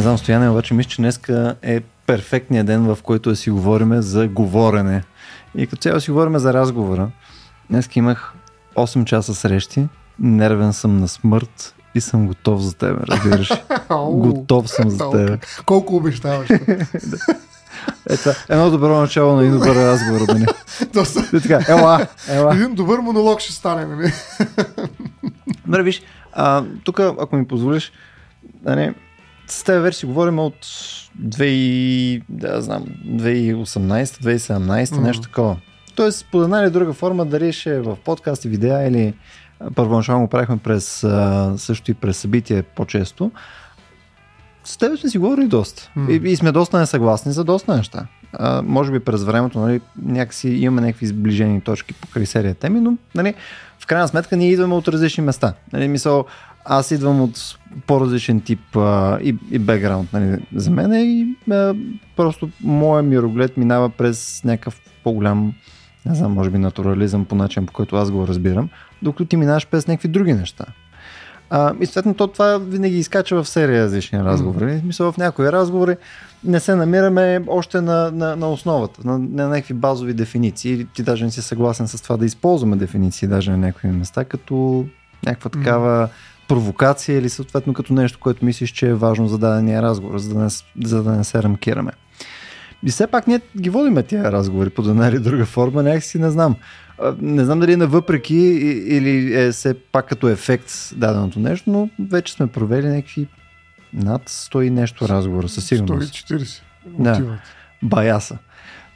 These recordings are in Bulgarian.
Не знам, Стояне, обаче мисля, че днеска е перфектният ден, в който да си говориме за говорене. И като цяло си говорим за разговора. Днес имах 8 часа срещи, нервен съм на смърт и съм готов за тебе, разбираш. готов съм за тебе. Колко обещаваш? Ето, едно добро начало на един добър разговор. Да Доста. И така, ела, ела. Един добър монолог ще стане, нали? Добре, виж, тук, ако ми позволиш, да не, с теб вече си говорим от 2, да, знам, 2018, 2017, mm-hmm. нещо такова. Тоест, по една или друга форма, дали ще е в подкасти, видеа или първоначално го правихме през, също и през събитие по-често, с теб сме си говорили доста. Mm. И, и сме доста несъгласни за доста неща. А, може би през времето нали, някакси имаме някакви сближени точки по серия теми, но нали, в крайна сметка ние идваме от различни места. Нали, мисъл, аз идвам от по-различен тип а, и, и бекграунд нали, за мен и а, просто моят мироглед минава през някакъв по-голям не знам, може би натурализъм по начин, по който аз го разбирам, докато ти минаваш през някакви други неща. А, и съответно то това винаги изкача в серия различни разговори. Mm-hmm. Мисля, в някои разговори не се намираме още на, на, на основата, на, на някакви базови дефиниции. Ти даже не си съгласен с това да използваме дефиниции даже на някои места, като някаква такава mm-hmm. Провокация или съответно като нещо, което мислиш, че е важно за дадения разговор, за да не, за да не се рамкираме. И все пак ние ги водиме тия разговори по една или друга форма, някакси не знам. Не знам дали е навъпреки или е все пак като ефект даденото нещо, но вече сме провели някакви над 100 и нещо разговора, със сигурност. 140. Да. Баяса.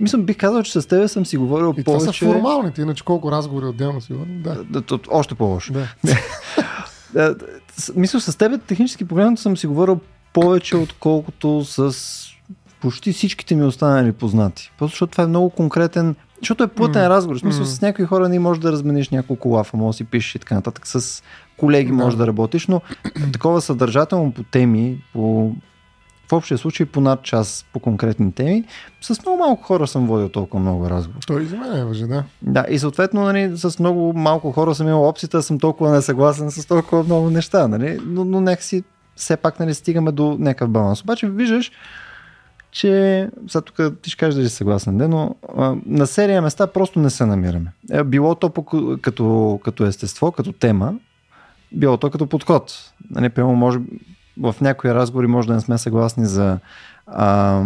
Мисля, бих казал, че с тебе съм си говорил и повече... Това са формалните, иначе колко разговори отделно си говорим. Да. да, да още по-лошо. Да. Мисля, с тебе технически погледнато съм си говорил повече, отколкото с почти всичките ми останали познати. Просто защото това е много конкретен, защото е плътен mm. разговор. В смисъл, mm. с някои хора не можеш да размениш няколко лафа, може да си пишеш и така нататък. С колеги да. можеш да работиш, но такова съдържателно по теми, по в общия случай по над час по конкретни теми. С много малко хора съм водил толкова много разговор. Той и за мен е въже, да. Да, и съответно нали, с много малко хора съм имал опцията, съм толкова несъгласен с толкова много неща, нали? но, но някакси все пак нали, стигаме до някакъв баланс. Обаче виждаш, че, сега тук ти ще кажеш да си съгласен, но а, на серия места просто не се намираме. Е, било то по, като, като естество, като тема, било то като подход. Нали, може, в някои разговори може да не сме съгласни за а,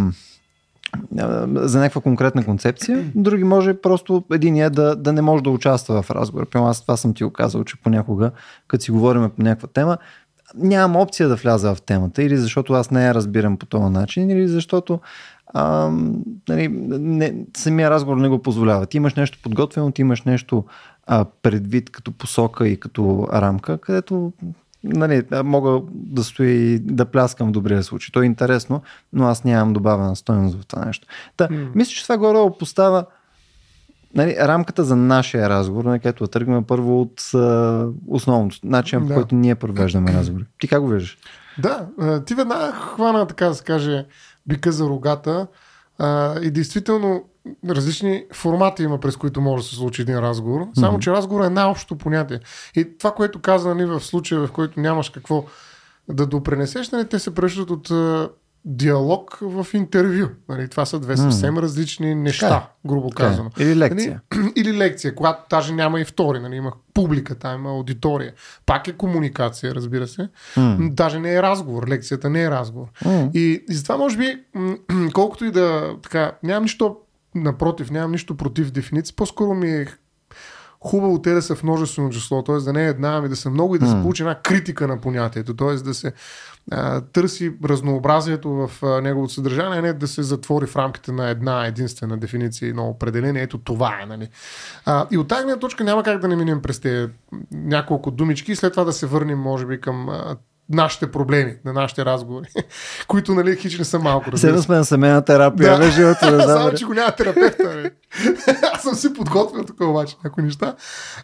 за някаква конкретна концепция, други може просто един е да, да не може да участва в разговор. Пълно, аз това съм ти оказал, че понякога, като си говорим по някаква тема, нямам опция да вляза в темата, или защото аз не я разбирам по този начин, или защото а, нали, не, самия разговор не го позволява. Ти имаш нещо подготвено, ти имаш нещо а, предвид като посока и като рамка, където нали, мога да стоя и да пляскам в добрия случай. То е интересно, но аз нямам добавена стоеност в това нещо. Та, mm. Мисля, че това горе поставя нали, рамката за нашия разговор, нали, където да тръгваме първо от а, основното, начин, да. по който ние провеждаме разговори. Ти как го виждаш? Да, ти веднага хвана, така да се каже, бика за рогата а, и действително различни формати има, през които може да се случи един разговор. Само, mm-hmm. че разговор е най-общото понятие. И това, което каза нали, в случая, в който нямаш какво да допренесеш, нали, те се превръщат от диалог в интервю. Нали, това са две съвсем mm. различни неща, така, е. грубо така. Е. казано. Или лекция. Нали, или лекция, когато даже няма и втори. Нали, има публика, там има аудитория. Пак е комуникация, разбира се. Mm. Даже не е разговор. Лекцията не е разговор. Mm. И, и затова, може би, колкото и да. Така, нямам нищо напротив, нямам нищо против дефиниции. По-скоро ми е хубаво те да са в множествено число, т.е. да не е една, ами да са много и да се получи една критика на понятието, т.е. да се а, търси разнообразието в а, неговото съдържание, а не да се затвори в рамките на една единствена дефиниция и на определение. Ето това е. Нали? А, и от тази точка няма как да не минем през тези няколко думички и след това да се върнем, може би, към а, нашите проблеми, на нашите разговори, които, нали, хич не са малко. Седно сме на семейна терапия, да. живото да Само, че го няма терапевта. Аз съм си подготвил тук обаче някои неща.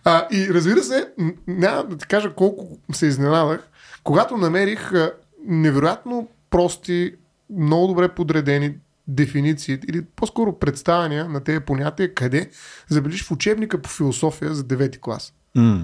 А, и разбира се, няма да ти кажа колко се изненадах, когато намерих невероятно прости, много добре подредени дефиниции или по-скоро представяния на тези понятия, къде забележиш в учебника по философия за 9 клас. Mm.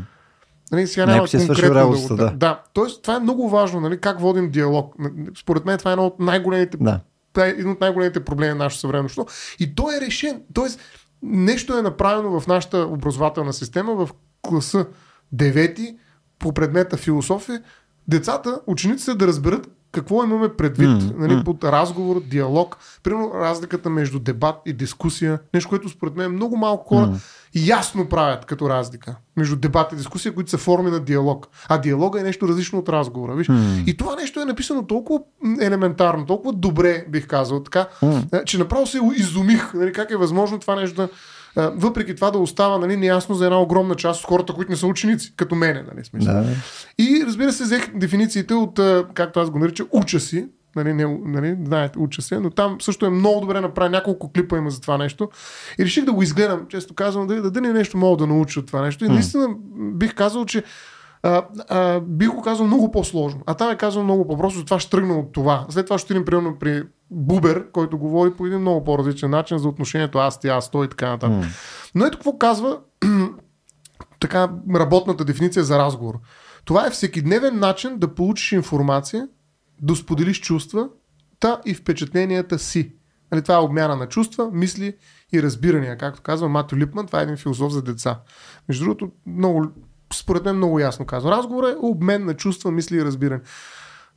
Нали, сега няма Някой си е конкретно да, работата, да. да. Тоест, това е много важно, нали, как водим диалог. Според мен това е едно от най-големите Да. е един от най-големите проблеми на нашето съвременно. И то е решен. Тоест, нещо е направено в нашата образователна система в класа 9 по предмета философия. Децата, учениците да разберат какво имаме предвид М, нали, м. под разговор, диалог. Примерно разликата между дебат и дискусия. Нещо, което според мен много малко хора М. ясно правят като разлика между дебат и дискусия, които са форми на диалог. А диалога е нещо различно от разговора. Виж? М. И това нещо е написано толкова елементарно, толкова добре, бих казал, така, а, че направо се изумих, нали, как е възможно това нещо да, въпреки това да остава нали, неясно за една огромна част от хората, които не са ученици, като мене. Нали, смисъл. Да. И разбира се, взех дефинициите от, както аз го наричам, уча си. Нали, не, нали, знаете, уча се, но там също е много добре направено. Няколко клипа има за това нещо. И реших да го изгледам, често казвам, да, да, да не нещо мога да науча от това нещо. И наистина бих казал, че а, а, бих го казал много по-сложно. А там е казал много по-просто, затова ще тръгна от това. След това ще отидем примерно при Бубер, който говори по един много по-различен начин за отношението аз, ти, аз, той и така нататък. М. Но ето какво казва така работната дефиниция за разговор. Това е всекидневен начин да получиш информация, да споделиш чувства, та и впечатленията си. Нали, това е обмяна на чувства, мисли и разбирания. Както казва Матю Липман, това е един философ за деца. Между другото, много, според мен много ясно казва. Разговор е обмен на чувства, мисли и разбиране.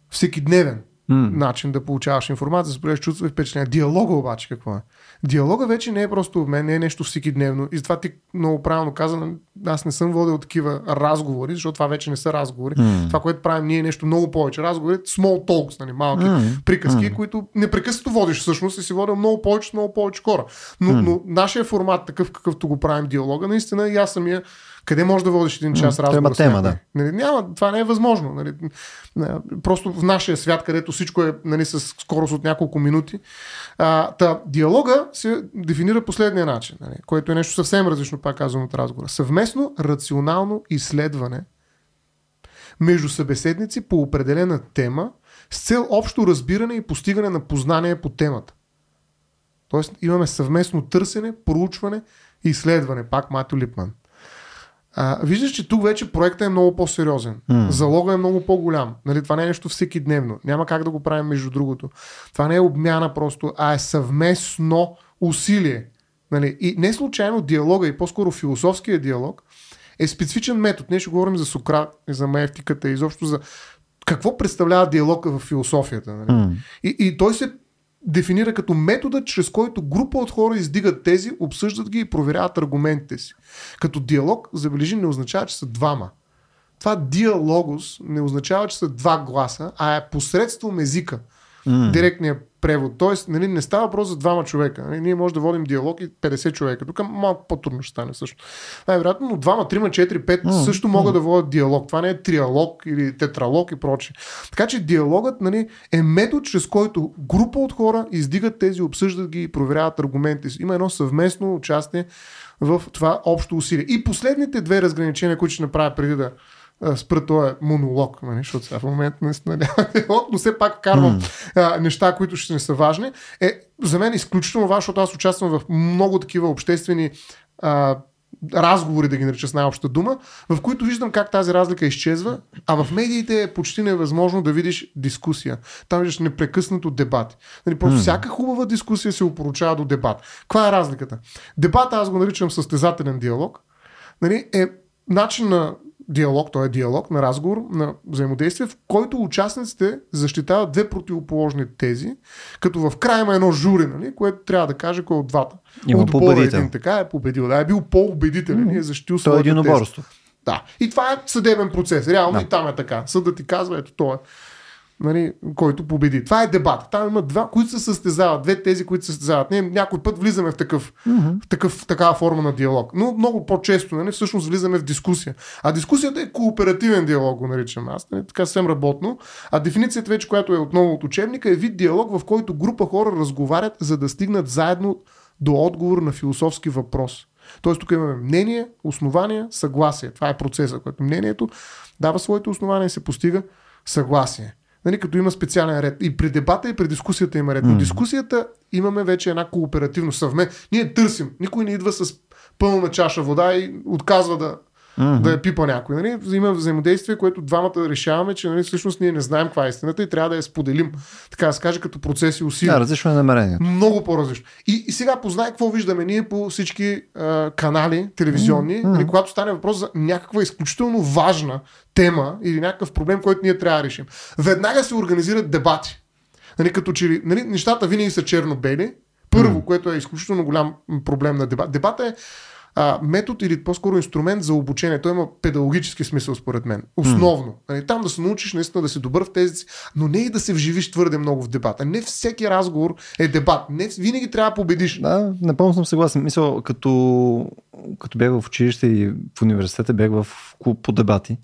Всекидневен М. начин да получаваш информация, да споделяш чувства и впечатления. Диалога обаче какво е? Диалога вече не е просто обмен, не е нещо всекидневно. И затова ти много правилно каза, аз не съм водил такива разговори, защото това вече не са разговори. М. Това, което правим ние е нещо много повече. Разговори, small talks, нали, малки М. приказки, М. които непрекъснато водиш всъщност и си водил много повече много повече хора. Но, но нашия формат, такъв какъвто го правим диалога, наистина и аз самия къде може да водиш един час разговор? има тема, някой? Нали, няма, това не е възможно. Нали. Просто в нашия свят, където всичко е нали, с скорост от няколко минути. А, та, диалога се дефинира последния начин, нали, което е нещо съвсем различно, пак казвам от разговора. Съвместно рационално изследване между събеседници по определена тема с цел общо разбиране и постигане на познание по темата. Тоест имаме съвместно търсене, проучване и изследване. Пак Матю Липман. А, виждаш, че тук вече проектът е много по-сериозен. М. Залога е много по-голям. Нали, това не е нещо всеки дневно. Няма как да го правим между другото. Това не е обмяна просто, а е съвместно усилие. Нали, и не случайно диалога и по-скоро философския диалог е специфичен метод. Ние ще говорим за Сократ, за маевтиката, и изобщо за какво представлява диалога в философията. Нали? М. И, и той се дефинира като метода, чрез който група от хора издигат тези, обсъждат ги и проверяват аргументите си. Като диалог, забележи, не означава, че са двама. Това диалогос не означава, че са два гласа, а е посредством езика. М. Директния превод. Тоест, нали, не става въпрос за двама човека. Нали, ние може да водим диалог и 50 човека. Тук малко по-трудно ще стане също. Най-вероятно, но двама, трима, четири, пет М, също могат да водят диалог. Това не е триалог или тетралог и прочее. Така че диалогът нали, е метод, чрез който група от хора издигат тези, обсъждат ги и проверяват аргументите си. Има едно съвместно участие в това общо усилие. И последните две разграничения, които ще направя преди да спра този монолог, нали, защото сега в момента наистина няма диалог, но все пак карвам а, неща, които ще не са важни, е за мен изключително важно, защото аз участвам в много такива обществени а, разговори, да ги нарича с най-обща дума, в които виждам как тази разлика изчезва, а в медиите е почти невъзможно да видиш дискусия. Там виждаш непрекъснато дебати. Нали, просто М. всяка хубава дискусия се опоручава до дебат. Каква е разликата? Дебата аз го наричам състезателен диалог. Нали, е начин на диалог, той е диалог, на разговор, на взаимодействие, в който участниците защитават две противоположни тези, като в края има едно жури, нали, което трябва да каже кой от двата. Има Отбора победител. един така е победил. Да, е бил по-убедителен и е защитил То е своята теза. единоборство. Да. И това е съдебен процес. Реално Да. и там е така. Съдът ти казва, ето той е. Нали, който победи. Това е дебат. Там има два, които се състезават. Две тези, които се състезават. Ние някой път влизаме в такъв, Мгм. в такъв, в такава форма на диалог. Но много по-често, нали, всъщност влизаме в дискусия. А дискусията е кооперативен диалог, го наричам аз. Нали, така съвсем работно. А дефиницията вече, която е отново от учебника, е вид диалог, в който група хора разговарят, за да стигнат заедно до отговор на философски въпрос. Тоест тук имаме мнение, основания, съгласие. Това е процеса, който мнението дава своите основания и се постига съгласие. Нали, като има специален ред. И при дебата, и при дискусията има ред. Но М. дискусията имаме вече една кооперативно съвме. Ние търсим. Никой не идва с пълна чаша вода и отказва да mm-hmm. да я пипа някой. Нали? Има взаимодействие, което двамата решаваме, че нали, всъщност ние не знаем каква е истината и трябва да я споделим, така да се каже, като процес и усилия. Да, различно е намерението. Много по-различно. И, и сега познай какво виждаме ние по всички а, канали телевизионни, mm-hmm. нали, когато стане въпрос за някаква изключително важна тема или някакъв проблем, който ние трябва да решим. Веднага се организират дебати. Нали, като че нали, нещата винаги са черно-бели. Първо, mm. което е изключително голям проблем на дебат. Дебата е а, метод или по-скоро инструмент за обучение. Той има педагогически смисъл, според мен. Основно. Mm. Там да се научиш наистина да си добър в тези, но не и да се вживиш твърде много в дебата. Не всеки разговор е дебат. Не винаги трябва да победиш. Да, напълно съм съгласен. Мисля, като, като бях в училище и в университета, бях в клуб по дебати.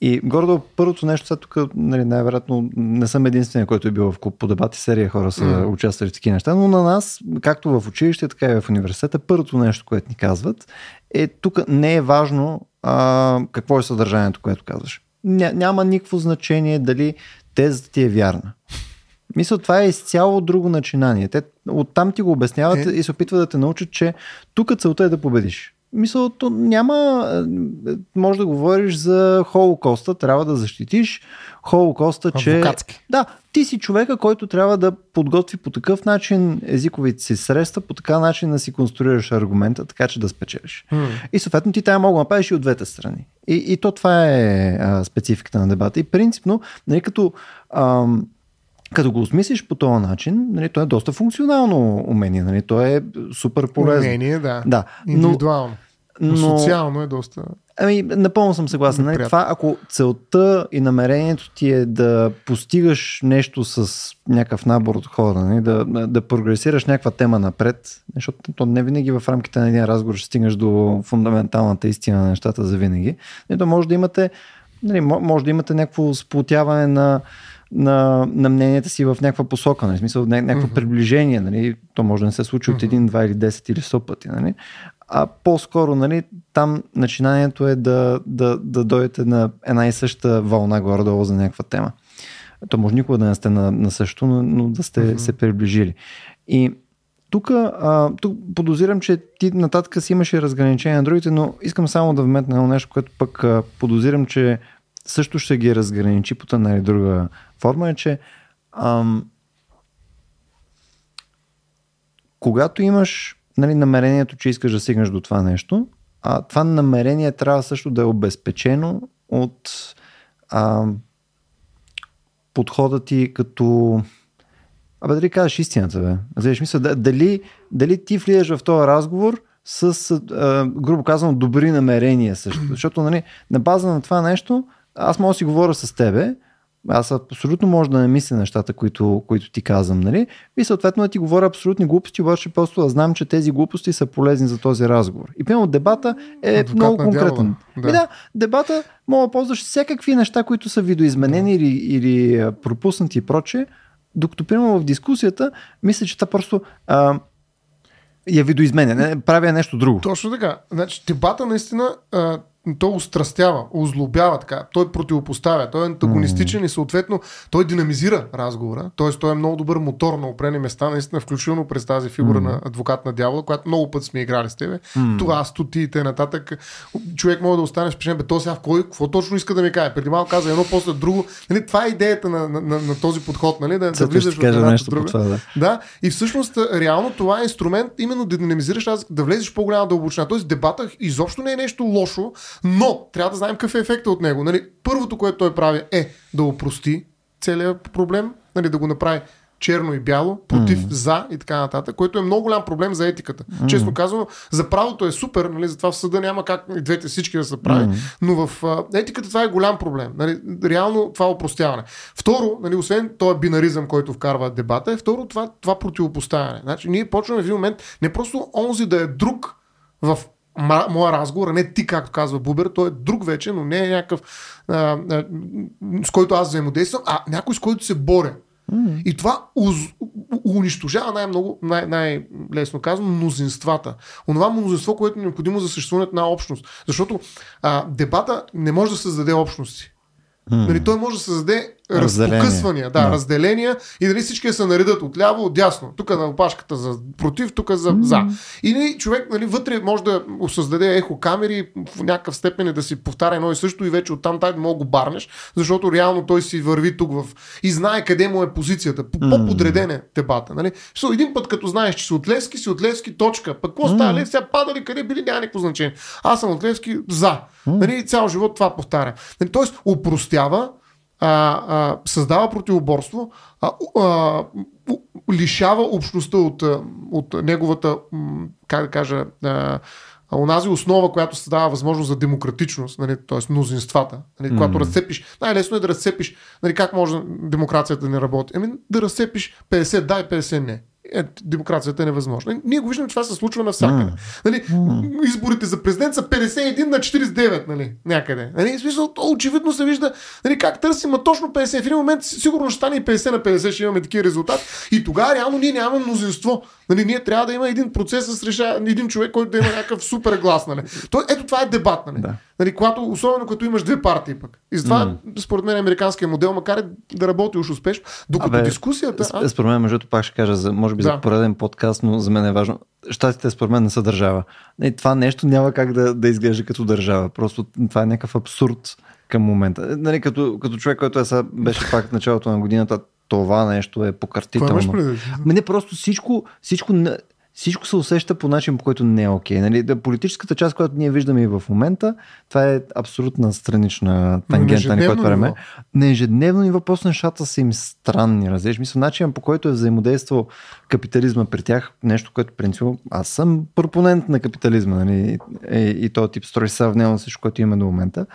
И гордо първото нещо, сега тук нали, най-вероятно не съм единствения, който е бил в клуб по дебати, серия хора са mm. участвали в такива неща, но на нас, както в училище, така и в университета, първото нещо, което ни казват е тук не е важно а, какво е съдържанието, което казваш. Ня, няма никакво значение дали тезата ти е вярна. Мисля, това е изцяло друго начинание. Те оттам ти го обясняват е. и се опитват да те научат, че тук целта е да победиш. Мисля, то няма. Е, може да говориш за Холокоста, трябва да защитиш Холокоста, че. Адвокатски. Да, ти си човека, който трябва да подготви по такъв начин езиковите си средства, по така начин да си конструираш аргумента, така че да спечелиш. Hmm. И съответно ти трябва мога да направиш и от двете страни. И, и то това е а, спецификата на дебата. И принципно, нали, като. Ам, като го осмислиш по този начин, нали, то е доста функционално умение. Нали, то е супер полезно. Умение, да. да. Индивидуално. Но, но социално е доста. Ами, напълно съм съгласен. Нали? Това, ако целта и намерението ти е да постигаш нещо с някакъв набор от хора, нали? да, да прогресираш някаква тема напред, защото то не винаги в рамките на един разговор ще стигнеш до фундаменталната истина на нещата за винаги. Нали? То може да имате, нали, може да имате някакво сплотяване на на, на мненията си в някаква посока, нали? смисъл някакво mm-hmm. приближение, нали? то може да не се случи mm-hmm. от един, два или 10 или 100 пъти, нали? а по-скоро нали, там начинанието е да, да, да дойдете на една и съща вълна горе-долу за някаква тема. То може никога да не сте на, на същото, но, но да сте mm-hmm. се приближили. И тук, а, тук подозирам, че ти нататък си имаше разграничение на другите, но искам само да вметна едно нещо, което пък а, подозирам, че също ще ги разграничи по една или друга форма, е, че ам, когато имаш нали, намерението, че искаш да стигнеш до това нещо, а това намерение трябва също да е обезпечено от а, подхода ти като Абе, дали кажеш истината, бе? Знаеш, мисля, дали, дали ти влизаш в този разговор с, а, грубо казано, добри намерения също. Защото, нали, на база на това нещо, аз мога да си говоря с тебе, аз абсолютно може да не мисля нещата, които, които ти казвам, нали? И съответно да ти говоря абсолютни глупости, обаче просто да знам, че тези глупости са полезни за този разговор. И примерно дебата е Адвокат много конкретен. Да. И да, дебата мога да ползваш всякакви неща, които са видоизменени да. или, или пропуснати и проче, докато примерно в дискусията, мисля, че това просто а, я видоизменя, не, правя нещо друго. Точно така. Значи, дебата наистина а, той устрастява, озлобява така, той противопоставя, той е антагонистичен mm. и съответно той динамизира разговора, т.е. той е много добър мотор на опрени места, наистина включително през тази фигура mm. на адвокат на дявола, която много път сме играли с тебе. Mm. Това, стути и нататък. Човек може да остане впечатлен, бе, то сега в кой, какво точно иска да ми каже? Преди малко каза едно, после друго. Нали, това е идеята на, на, на, на този подход, нали, да, да влизаш в една нещо друга. Това, да. да. И всъщност, реално това е инструмент именно да динамизираш, да влезеш в по-голяма дълбочина. Тоест дебата изобщо не е нещо лошо, но трябва да знаем какъв е ефектът от него. Нали, първото, което той прави е да опрости целият проблем, нали, да го направи черно и бяло, против, mm. за и така нататък, което е много голям проблем за етиката. Mm. Честно казано, за правото е супер, нали, затова в съда няма как и двете всички да се прави, mm. но в а, етиката това е голям проблем. Нали, реално това е опростяване. Второ, нали, освен този бинаризъм, който вкарва дебата, е второ това, това противопоставяне. Значи, ние почваме в един момент не просто онзи да е друг в моя разговор, а не ти, както казва Бубер, той е друг вече, но не е някакъв, а, а, с който аз взаимодействам, а някой с който се боря. И това уз, унищожава най-много, най- най-лесно казано, мнозинствата. Онова мнозинство, което е необходимо за съществуването на общност. Защото а, дебата не може да създаде общности. Mm. Нали, той може да създаде разпокъсвания, да, да, разделения и дали всички се наредат отляво, отдясно. Тук на опашката за против, тук за mm-hmm. за. И нали, човек нали, вътре може да създаде ехо камери в някакъв степен да си повтаря едно и също и вече оттам тай мога го барнеш, защото реално той си върви тук в... и знае къде му е позицията. По-подреден е дебата. Нали? So, един път като знаеш, че си от Левски, си от Левски, точка. Пък какво става Левски, сега падали, къде били, няма никакво значение. Аз съм от Левски за. Нали, цял живот това повтаря. Нали, тоест, упростява, а, а, създава противоборство, а, а, лишава общността от, от неговата, как да кажа, а, онази основа, която се дава възможност за демократичност, нали, т.е. мнозинствата. Нали, mm. Когато разцепиш, най-лесно е да разцепиш, нали, как може демокрацията да не работи? Ами да разцепиш 50 да и 50 не е, демокрацията е невъзможна. Ние го виждаме, че това се случва навсякъде. Mm. Нали, mm. Изборите за президент са 51 на 49, нали, някъде. Нали, смисъл, то очевидно се вижда нали, как търсим, а точно 50. В един момент сигурно ще стане и 50 на 50, ще имаме такива резултати. И тогава реално ние нямаме мнозинство. Нали, ние трябва да има един процес с реша, един човек, който да има някакъв супер глас. Нали. То, ето това е дебат. Нали. Да. Нали, когато, особено като имаш две партии пък. И затова, mm. според мен, американския модел, макар и да работи уж успешно, докато Абе, дискусията. А... Според мен, между пак ще кажа, за, може би да. за пореден подкаст, но за мен е важно. Щатите, според мен, не са държава. И това нещо няма как да, да изглежда като държава. Просто това е някакъв абсурд към момента. Нали, като, като човек, който е са, беше пак в началото на годината, това нещо е покъртително. Ами не просто всичко, всичко всичко се усеща по начин, по който не е окей. Okay. Нали, политическата част, която ние виждаме и в момента, това е абсолютна странична тангента на което време. На ежедневно ниво просто нещата са им странни. Разбираш, мисля, начинът по който е взаимодействал капитализма при тях, нещо, което принципно аз съм пропонент на капитализма нали, и, и този тип строй сравнено с всичко, което имаме до момента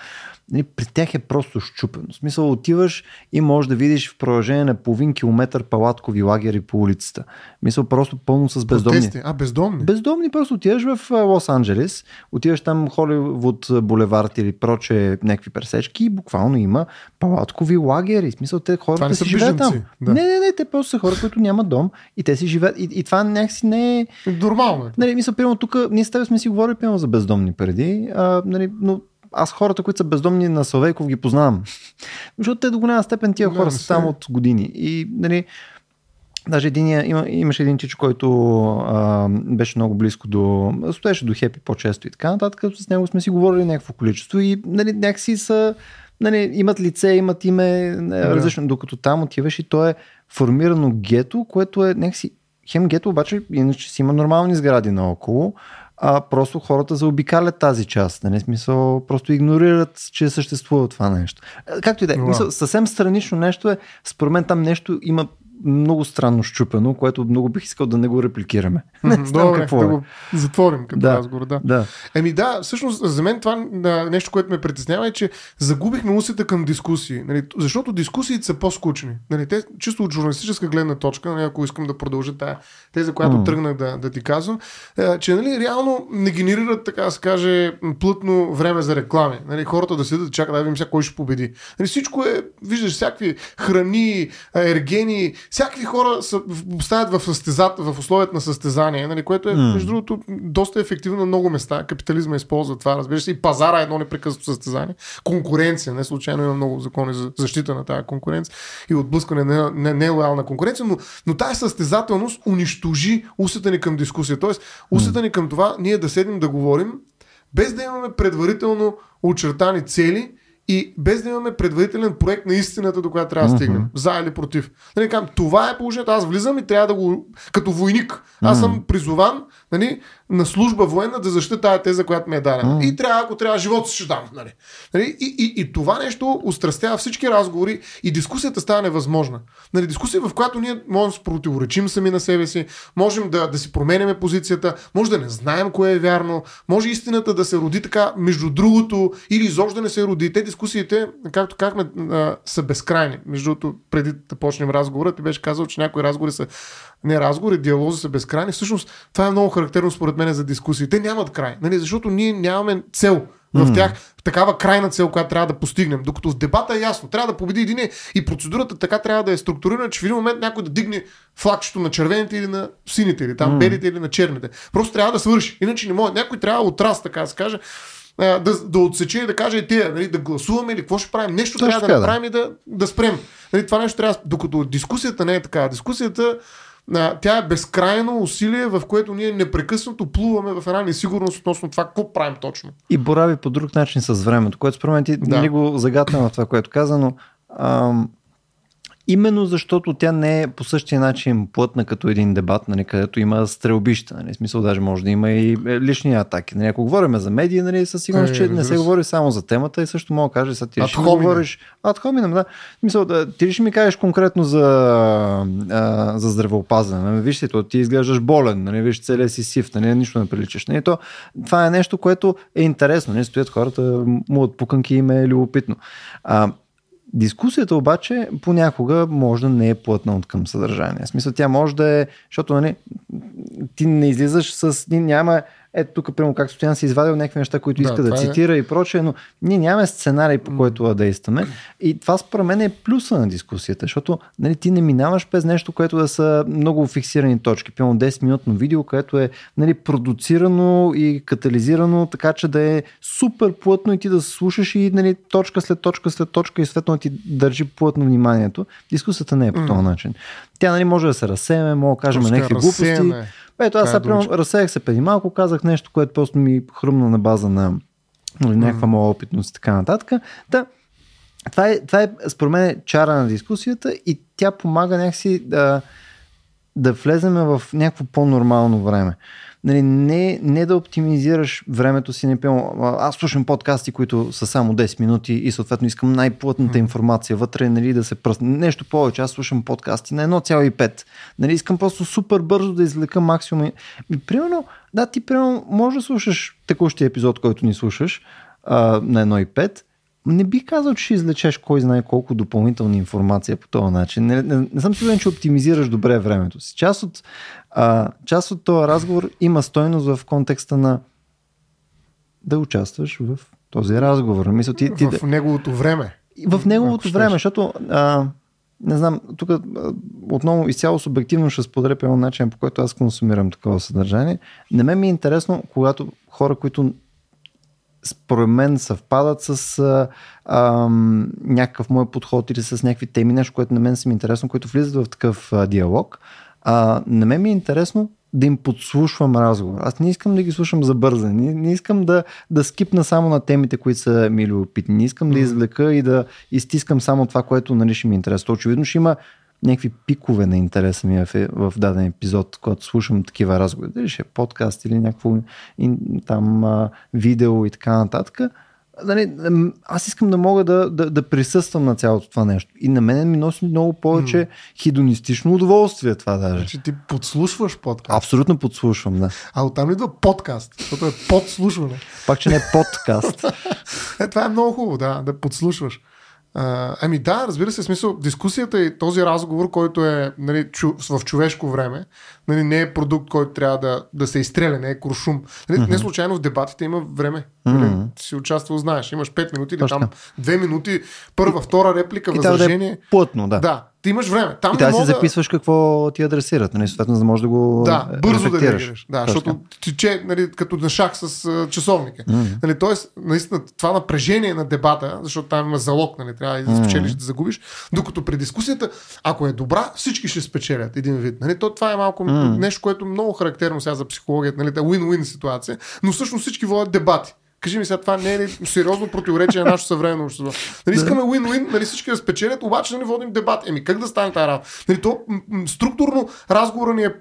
нали, при тях е просто щупено. В смисъл отиваш и можеш да видиш в продължение на половин километър палаткови лагери по улицата. Мисъл просто пълно с бездомни. Протести. А, бездомни? Бездомни, просто отиваш в Лос-Анджелес, отиваш там Холивуд булевард или проче някакви пресечки и буквално има палаткови лагери. В смисъл те хората това си живеят там. Да. Не, не, не, те просто са хора, които нямат дом и те си живеят. И, и това някакси не е... Нормално. Е. Нали, мисля, примерно тук, ние с теб сме си говорили примерно за бездомни преди, а, нали, но аз хората, които са бездомни на Славейков ги познавам. Защото те до голяма степен тия хора са там от години. И нали, Даже един, има, имаше един чич, който а, беше много близко до... Стоеше до Хепи по-често и така нататък. С него сме си говорили някакво количество и нали, някакси са... Нали, имат лице, имат име, да. различно, докато там отиваш и то е формирано гето, което е някакси... Хем гето обаче иначе си има нормални сгради наоколо, а просто хората заобикалят тази част. Нали? Смисъл, просто игнорират, че съществува това нещо. Както и да е. Съвсем странично нещо е, според мен там нещо има много странно щупено, което много бих искал да не го репликираме. Не Добре, какво да е. го затворим като да, разговор. Да. да. Еми да, всъщност за мен това нещо, което ме притеснява е, че загубихме усета към дискусии. Нали, защото дискусиите са по-скучни. Нали, те, чисто от журналистическа гледна точка, нали, ако искам да продължа тая теза, която mm. тръгнах да, да ти казвам, е, че нали, реално не генерират, така да се каже, плътно време за реклами. Нали, хората да седят да чакат да видим сега кой ще победи. Нали, всичко е, виждаш, всякакви храни, ергени, всякакви хора са, стават в, състезат, в условията на състезание, нали, което е, mm. между другото, доста ефективно на много места. Капитализма използва това, разбира се, и пазара е едно непрекъснато състезание. Конкуренция, не случайно има много закони за защита на тази конкуренция и отблъскане на нелоялна не, конкуренция, но, но тази състезателност унищожи усета ни към дискусия. Тоест, усета ни към това ние да седнем да говорим, без да имаме предварително очертани цели и без да имаме предварителен проект на истината, до която трябва да стигнем. Uh-huh. За или против. Нали, кам, това е положението. Аз влизам и трябва да го. Като войник. Аз съм призован нали, на служба военна да защита тази теза, която ми е дадена. Mm. И трябва, ако трябва, живота си ще дам. Нали. Нали? И, и, и, това нещо устрастява всички разговори и дискусията става невъзможна. Нали, дискусия, в която ние можем да се противоречим сами на себе си, можем да, да си променяме позицията, може да не знаем кое е вярно, може истината да се роди така между другото или изобщо да не се роди. Те дискусиите, както казахме, са безкрайни. Между другото, преди да почнем разговора, ти беше казал, че някои разговори са не разговори, диалози са безкрайни. Всъщност, това е много характерно според мен за дискусии. Те нямат край, нали? защото ние нямаме цел в mm. тях, такава крайна цел, която трябва да постигнем. Докато в дебата е ясно, трябва да победи един и процедурата така трябва да е структурирана, че в един момент някой да дигне флагчето на червените или на сините, или там mm. белите или на черните. Просто трябва да свърши. Иначе не може. Някой трябва от раз, така да се каже, да, да отсече и да каже, те, нали, да гласуваме или какво ще правим. Нещо Точно трябва да направим да. и да, да спрем. нали, това нещо трябва, докато дискусията не е така. Дискусията а, тя е безкрайно усилие, в което ние непрекъснато плуваме в една несигурност относно това, какво правим точно. И борави по друг начин с времето, което според мен ти да. нали го загадна в това, което каза, но ам, Именно защото тя не е по същия начин плътна като един дебат, нали, където има стрелбища. Нали, смисъл даже може да има и е, лични атаки. Нали, ако говорим за медии, нали, със сигурност, е, че не се говори само за темата и също мога да кажа, сега ти ще говориш... Ад хоминем, да. Смисъл, да, ти ще ми кажеш конкретно за, а, за здравеопазване. Нали, виж си, то, ти изглеждаш болен, нали, виж целия си сив, нали, нищо не приличаш. Нали, то, това е нещо, което е интересно. Нали, стоят хората, му от пуканки им е любопитно. А, Дискусията обаче понякога може да не е плътна от към съдържание. В смисъл тя може да е, защото нали, ти не излизаш с... Няма ето тук, прямо както Стоян си извадил някакви неща, които да, иска да е. цитира е. и прочее, но ние нямаме сценарий, по който да действаме. И това според мен е плюса на дискусията, защото нали, ти не минаваш без нещо, което да са много фиксирани точки. Пълно 10-минутно видео, което е нали, продуцирано и катализирано, така че да е супер плътно и ти да слушаш и нали, точка след точка след точка и светно ти държи плътно вниманието. Дискусията не е по този начин. Тя нали, може да се разсеме, може да кажем някакви глупости. Ето, аз сега е разсеях се преди малко, казах нещо, което просто ми хрумна на база на нали, някаква моя опитност и така нататък. Да, това е, това е според мен чара на дискусията и тя помага някакси да, да влеземе в някакво по-нормално време нали, не, не да оптимизираш времето си. Не пълно, аз слушам подкасти, които са само 10 минути и съответно искам най-плътната информация вътре, нали, да се пръсне. Нещо повече. Аз слушам подкасти на 1,5. Нали, искам просто супер бързо да извлека максимум. И, примерно, да, ти примерно може да слушаш текущия епизод, който ни слушаш а, на 1,5 не би казал, че ще излечеш кой знае колко допълнителна информация по този начин. Не, не, не съм сигурен, че оптимизираш добре времето си. Част от, а, част от този разговор има стойност в контекста на да участваш в този разговор. Мисля, ти, ти, в неговото време. В неговото време, защото а, не знам, тук отново изцяло субективно ще споделя по начин, по който аз консумирам такова съдържание. Не ме ми е интересно, когато хора, които според мен съвпадат с а, а, някакъв мой подход или с някакви теми, нещо, което на мен са ми интересно, които влизат в такъв а, диалог. А, на мен ми е интересно да им подслушвам разговор. Аз не искам да ги слушам за бързане. Не, не искам да, да скипна само на темите, които са ми любопитни. Не искам mm. да извлека и да изтискам само това, което нали, ще ми е интересува. Очевидно ще има някакви пикове на интереса ми в, в даден епизод, когато слушам такива разговори, дали ще е подкаст или някакво там а, видео и така нататък. Дали, аз искам да мога да, да, да присъствам на цялото това нещо. И на мен ми носи много повече mm. хидонистично удоволствие това даже. Значи ти подслушваш подкаст. Абсолютно подслушвам, да. А оттам идва подкаст, защото е подслушване. Пак, че не е подкаст. е, това е много хубаво, да, да подслушваш. А, ами да, разбира се, смисъл, дискусията и този разговор, който е нали, чу, в човешко време, нали, не е продукт, който трябва да, да се изстреля, не е куршум. Нали, mm-hmm. Не случайно в дебатите има време. Нали, mm-hmm. си участвал, знаеш, имаш 5 минути или Точно. там 2 минути, първа, втора реплика, и възражение. Да е плътно, да. Да, ти имаш време. Там и да мога... си записваш какво ти адресират, нали, съответно, за да можеш да го Да, бързо да реагираш. Да, защото ти че, нали, като на шах с uh, часовника. Mm-hmm. Нали, тоест, наистина, това напрежение на дебата, защото там има залог, нали, трябва да спечелиш, mm-hmm. да загубиш, докато при дискусията, ако е добра, всички ще спечелят един вид. Нали, то, това е малко mm-hmm. нещо, което е много характерно сега за психологията, нали, win-win ситуация, но всъщност всички водят дебати. Кажи ми сега, това не е ли сериозно противоречие на нашето съвременно общество? Нали, искаме win-win, нали, всички да спечелят, обаче нали, водим дебат. Еми, как да стане тази работа? Нали, то, структурно разговора ни е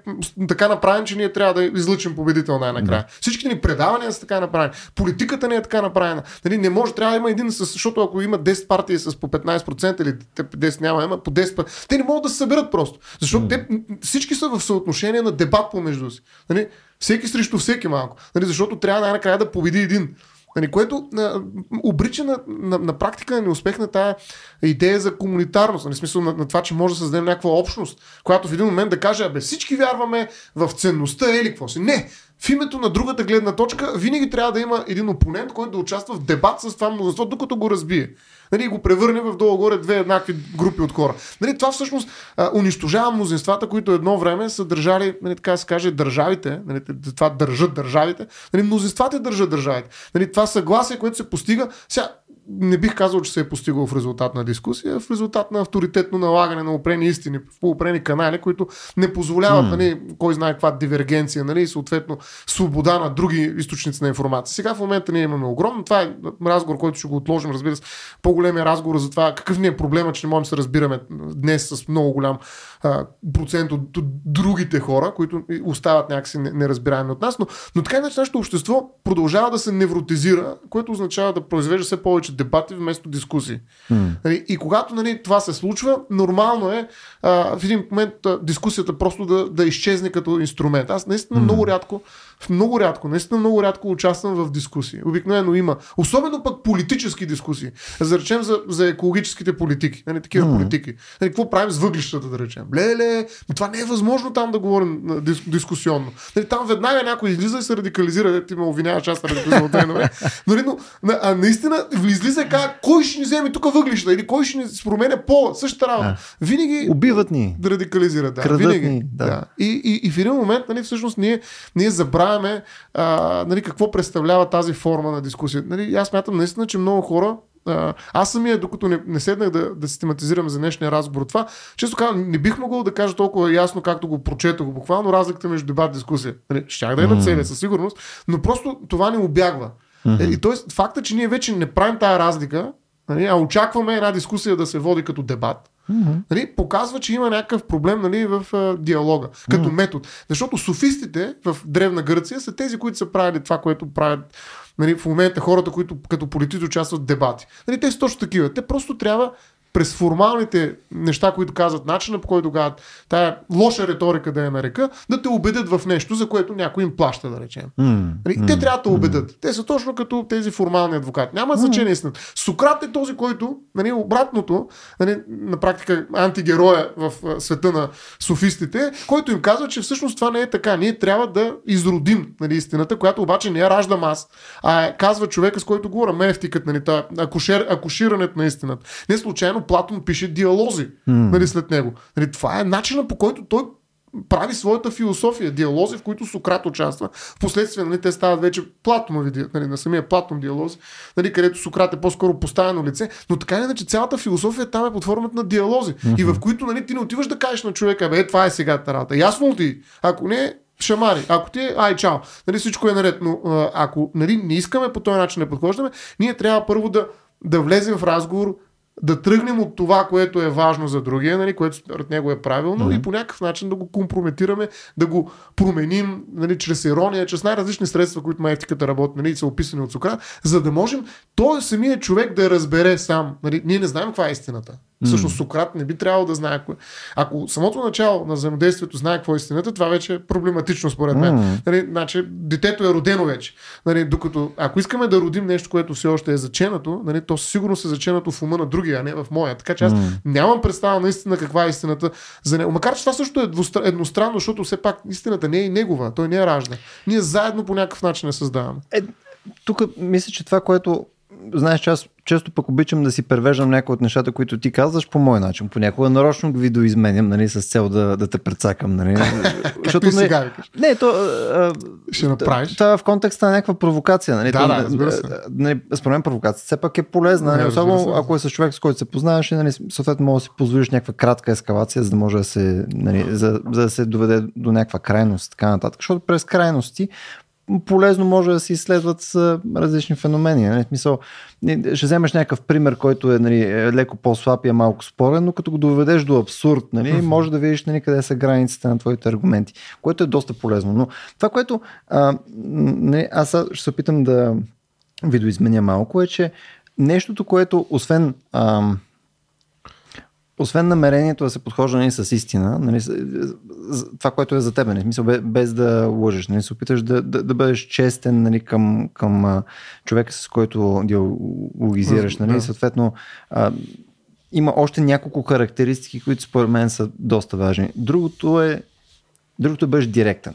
така направен, че ние трябва да излъчим победител най-накрая. Всички ни предавания са така направени. Политиката ни е така направена. Нали, не може, трябва да има един, с, защото ако има 10 партии с по 15% или 10 няма, има по 10%, те не могат да се съберат просто. Защото те всички са в съотношение на дебат помежду си. Нали, всеки срещу всеки малко. Нали, защото трябва най-накрая да победи един. Нали, което а, обрича на, на, на практика на неуспех на тази идея за комунитарност, нали, смисъл на, на това, че може да създадем някаква общност, която в един момент да каже, абе всички вярваме в ценността или какво си. Не, в името на другата гледна точка винаги трябва да има един опонент, който да участва в дебат с това мнозинство, докато го разбие нали, го превърне в долу-горе две еднакви групи от хора. Нали, това всъщност а, унищожава мнозинствата, които едно време са държали, нали, така се каже, държавите, нали, това държат държавите, нали, мнозинствата държат държавите. Нали, това съгласие, което се постига, сега не бих казал, че се е постигал в резултат на дискусия, в резултат на авторитетно налагане на опрени истини в опрени канали, които не позволяват, mm. нали, кой знае каква дивергенция, нали, и съответно свобода на други източници на информация. Сега в момента ние имаме огромно. Това е разговор, който ще го отложим, разбира се. По-големия разговор за това какъв ни е проблема, че не можем да се разбираме днес с много голям а, процент от, от другите хора, които остават някакси неразбираеми от нас. Но, но така иначе нашето общество продължава да се невротизира, което означава да произвежда все повече дебати вместо дискусии. Mm. И когато нали, това се случва, нормално е а, в един момент а, дискусията просто да, да изчезне като инструмент. Аз наистина mm. много рядко много рядко, наистина много рядко участвам в дискусии. Обикновено има. Особено пък политически дискусии. За речем за, за екологическите политики. Нали, такива mm. политики. Нали, какво правим с въглищата, да речем? Леле, това не е възможно там да говорим дис, дискусионно. Нали, там веднага някой излиза и се радикализира. Ти ме обвиняваш, аз радикализирам нали, но, а наистина излиза как кой ще ни вземе тук въглища или кой ще ни променя по същата работа. Винаги убиват ни. Да радикализират. Да. Крадат Винаги. Ни, да. да. И, и, и, в един момент, нали, всъщност, ние, ние забравяме а, нали, какво представлява тази форма на дискусия. Нали, аз мятам наистина, че много хора аз самия, докато не, не седнах да, да систематизирам за днешния разговор това, често казвам, не бих могъл да кажа толкова ясно, както го прочетох буквално разликата между дебат и дискусия. Нали, щях да е на целия със сигурност, но просто това не обягва. Mm-hmm. И т.е. факта, че ние вече не правим тая разлика, нали, а очакваме една дискусия да се води като дебат, Mm-hmm. Нали, показва, че има някакъв проблем нали, в а, диалога, като mm-hmm. метод. Защото софистите в Древна Гърция са тези, които са правили това, което правят нали, в момента хората, които като политици участват в дебати. Нали, те са точно такива. Те просто трябва през формалните неща, които казват, начина по който казват, тая лоша риторика да я нарека, да те убедят в нещо, за което някой им плаща, да речем. Mm, mm, те трябва да убедят. Mm. Те са точно като тези формални адвокати. Няма значение mm. Сократ е този, който, нали, обратното, нали, на практика антигероя в света на софистите, който им казва, че всъщност това не е така. Ние трябва да изродим нали, истината, която обаче не я раждам аз, а е, казва човека, с който говоря, мефтикът, нали, акушер, акуширането на истината. Не случайно Платон пише диалози mm. нали, след него. Нали, това е начинът по който той прави своята философия, диалози, в които Сократ участва. Впоследствие нали, те стават вече Платонови, нали, на самия Платон диалози, нали, където Сократ е по-скоро поставено лице, но така или иначе цялата философия там е под формата на диалози. Mm-hmm. И в които нали, ти не отиваш да кажеш на човека, бе, това е сега работа. Ясно ти? Ако не, шамари. Ако ти е, ай, чао. Нали, всичко е наред. Но ако нали, не искаме по този начин да подхождаме, ние трябва първо да, да влезем в разговор да тръгнем от това, което е важно за другия, нали, което според него е правилно mm-hmm. и по някакъв начин да го компрометираме, да го променим нали, чрез ирония, чрез най-различни средства, които етиката работи, нали, са описани от Сократ, за да можем той самия човек да разбере сам. Нали, ние не знаем каква е истината. Всъщност Сократ не би трябвало да знае. Ако самото начало на взаимодействието знае какво е истината, това вече е проблематично според мен. Mm. Нали, значи, детето е родено вече. Нали, докато ако искаме да родим нещо, което все още е заченато, нали, то сигурно се заченато в ума на другия, а не в моя. Така че аз mm. нямам представа наистина каква е истината за него. Макар че това също е едностранно, защото все пак истината не е и негова. Той не е ражда. Ние заедно по някакъв начин я създаваме. Е, тук мисля, че това, което знаеш, че аз често пък обичам да си превеждам някои от нещата, които ти казваш по мой начин. Понякога нарочно го видоизменям, нали, с цел да, да те прецакам. Нали. Защото, не, сега не, то, а, Ще направиш. Това е в контекста на някаква провокация. Нали. Да, да, разбира се. Нали, според мен провокация все пак е полезна. Нали, особено ако е с човек, с който се познаваш нали, съответно може да си позволиш някаква кратка ескалация, за да може да се, нали, за, за да се доведе до някаква крайност. Така нататък. Защото през крайности полезно може да се изследват с различни феномени. Нали? Смисъл, ще вземеш някакъв пример, който е нали, леко по-слаб и е малко спорен, но като го доведеш до абсурд, нали, uh-huh. може да видиш нали, къде са границите на твоите аргументи, което е доста полезно. Но това, което а, нали, аз ще се опитам да видоизменя малко, е, че нещото, което освен ам, освен намерението да се подхожда нали, с истина, нали, това, което е за теб, нали, смисъл, без да лъжеш, нали, се опиташ да, да, да бъдеш честен нали, към, към човека, с който диалогизираш. Нали, да. съответно, а, има още няколко характеристики, които според мен са доста важни. Другото е, другото е бъдеш директен.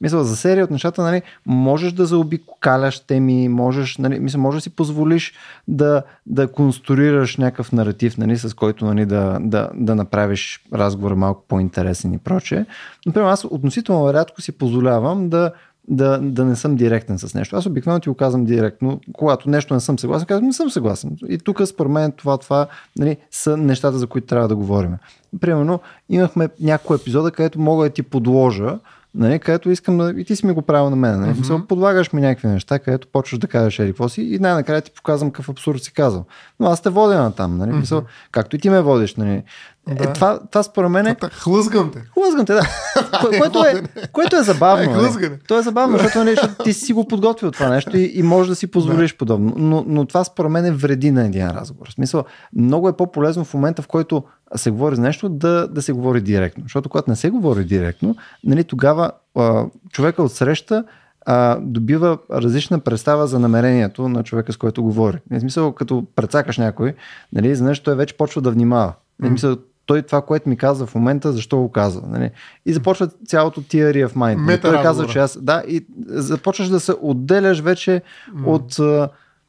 Мисля, за серия от нещата, нали, можеш да заобикаляш теми, можеш, нали, мисля, можеш да си позволиш да, да конструираш някакъв наратив, нали, с който нали, да, да, да направиш разговора малко по-интересен и прочее. Например, аз относително рядко си позволявам да да, да не съм директен с нещо. Аз обикновено ти го казвам директно. Когато нещо не съм съгласен, казвам, не съм съгласен. И тук, според мен, това, това нали, са нещата, за които трябва да говорим. Примерно, имахме няколко епизода, където мога да ти подложа нали, където искам да... И ти си ми го правил на мен. Нали? Mm-hmm. Подлагаш ми някакви неща, където почваш да кажеш ери какво си и най-накрая ти показвам какъв абсурд си казал. Но аз те водя на там, нали? Mm-hmm. както и ти ме водиш, нали? Да. Е, това, това според мен е... Хлъзгам те. Хлъзгам те, да. Ко, което, е, което е забавно. Е, нали? То е забавно, защото нали, ти си го подготвил това нещо и, и можеш да си позволиш да. подобно. Но, но това според мен е вреди на един разговор. В смисъл, много е по-полезно в момента, в който се говори за нещо, да, да се говори директно. Защото когато не се говори директно, нали, тогава а, човека от среща а, добива различна представа за намерението на човека, с който говори. В смисъл, като прецакаш някой, нали, нещо той вече почва да внимава. Mm. смисъл, той това, което ми казва в момента, защо го казва. Нали? И започва цялото theory of mind. Мета той казва, че аз... Да, и започваш да се отделяш вече mm. от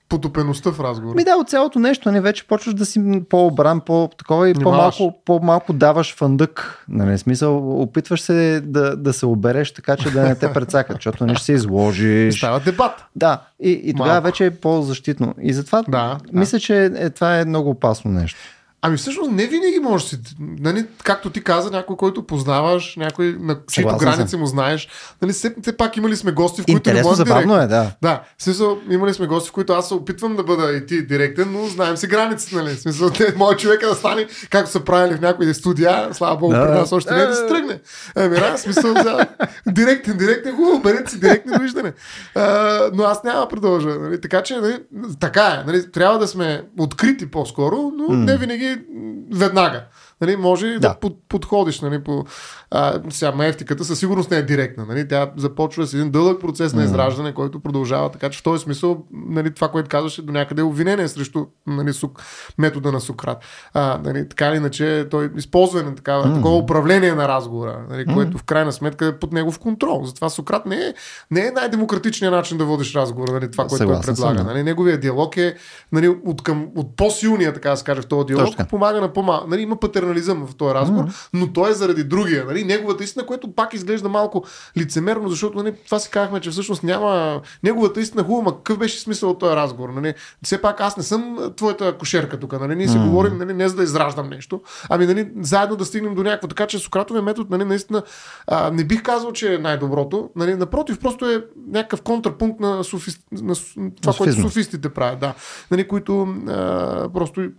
потопеността в разговора. Ми да, от цялото нещо, не нали, вече почваш да си по-обран, по-такова и по-малко, по-малко даваш фандък. Нали, смисъл, опитваш се да, да се обереш така, че да не те прецакат, защото не ще се изложиш. Става дебат. Да, и, и тогава вече е по-защитно. И затова да, мисля, да. че е, това е много опасно нещо. Ами всъщност не винаги може си. Нали, както ти каза, някой, който познаваш, някой на чието граници му знаеш. Нали, все, все пак имали сме гости, в които Интересно, не забавно е, да. Да, в смисъл, имали сме гости, в които аз се опитвам да бъда и ти директен, но знаем си границите, нали? В смисъл, те, моят човек е да стане, както са правили в някои студия, слава богу, да. при нас още не е да се тръгне. Еми, да, смисъл, да, директен, директен, хубаво, бъдете си директни довиждане. А, но аз няма да продължа. Нали? Така че, нали, така е. Нали? Трябва да сме открити по-скоро, но mm. не винаги веднага. Нали, може да, да под, подходиш нали, по, а, сега маевтиката със сигурност не е директна. Нали? Тя започва с един дълъг процес на израждане, който продължава. Така че в този смисъл нали, това, което казваше до някъде е обвинение срещу нали, сук, метода на Сократ. А, нали, така или иначе той използва на такава, mm. такова управление на разговора, нали, mm. което в крайна сметка е под негов контрол. Затова Сократ не е, не е най-демократичният начин да водиш разговора, нали, това, което той предлага. Нали, неговия диалог е нали, от, към, от по-силния, така да се каже, в този диалог, Точно. помага на по-малко. Нали, има патернализъм в този разговор, mm. но той е заради другия. Нали, неговата истина, което пак изглежда малко лицемерно, защото нали, това си казахме, че всъщност няма неговата истина хубава, ма какъв беше смисъл от този разговор. Нали? Все пак аз не съм твоята кошерка тук. Нали? Ние си mm. говорим нали, не за да израждам нещо, ами нали, заедно да стигнем до някакво. Така че Сократовия метод нали, наистина а, не бих казал, че е най-доброто. Нали, напротив, просто е някакъв контрапункт на, суфи... на това, което софистите правят. Да. Нали, които а, просто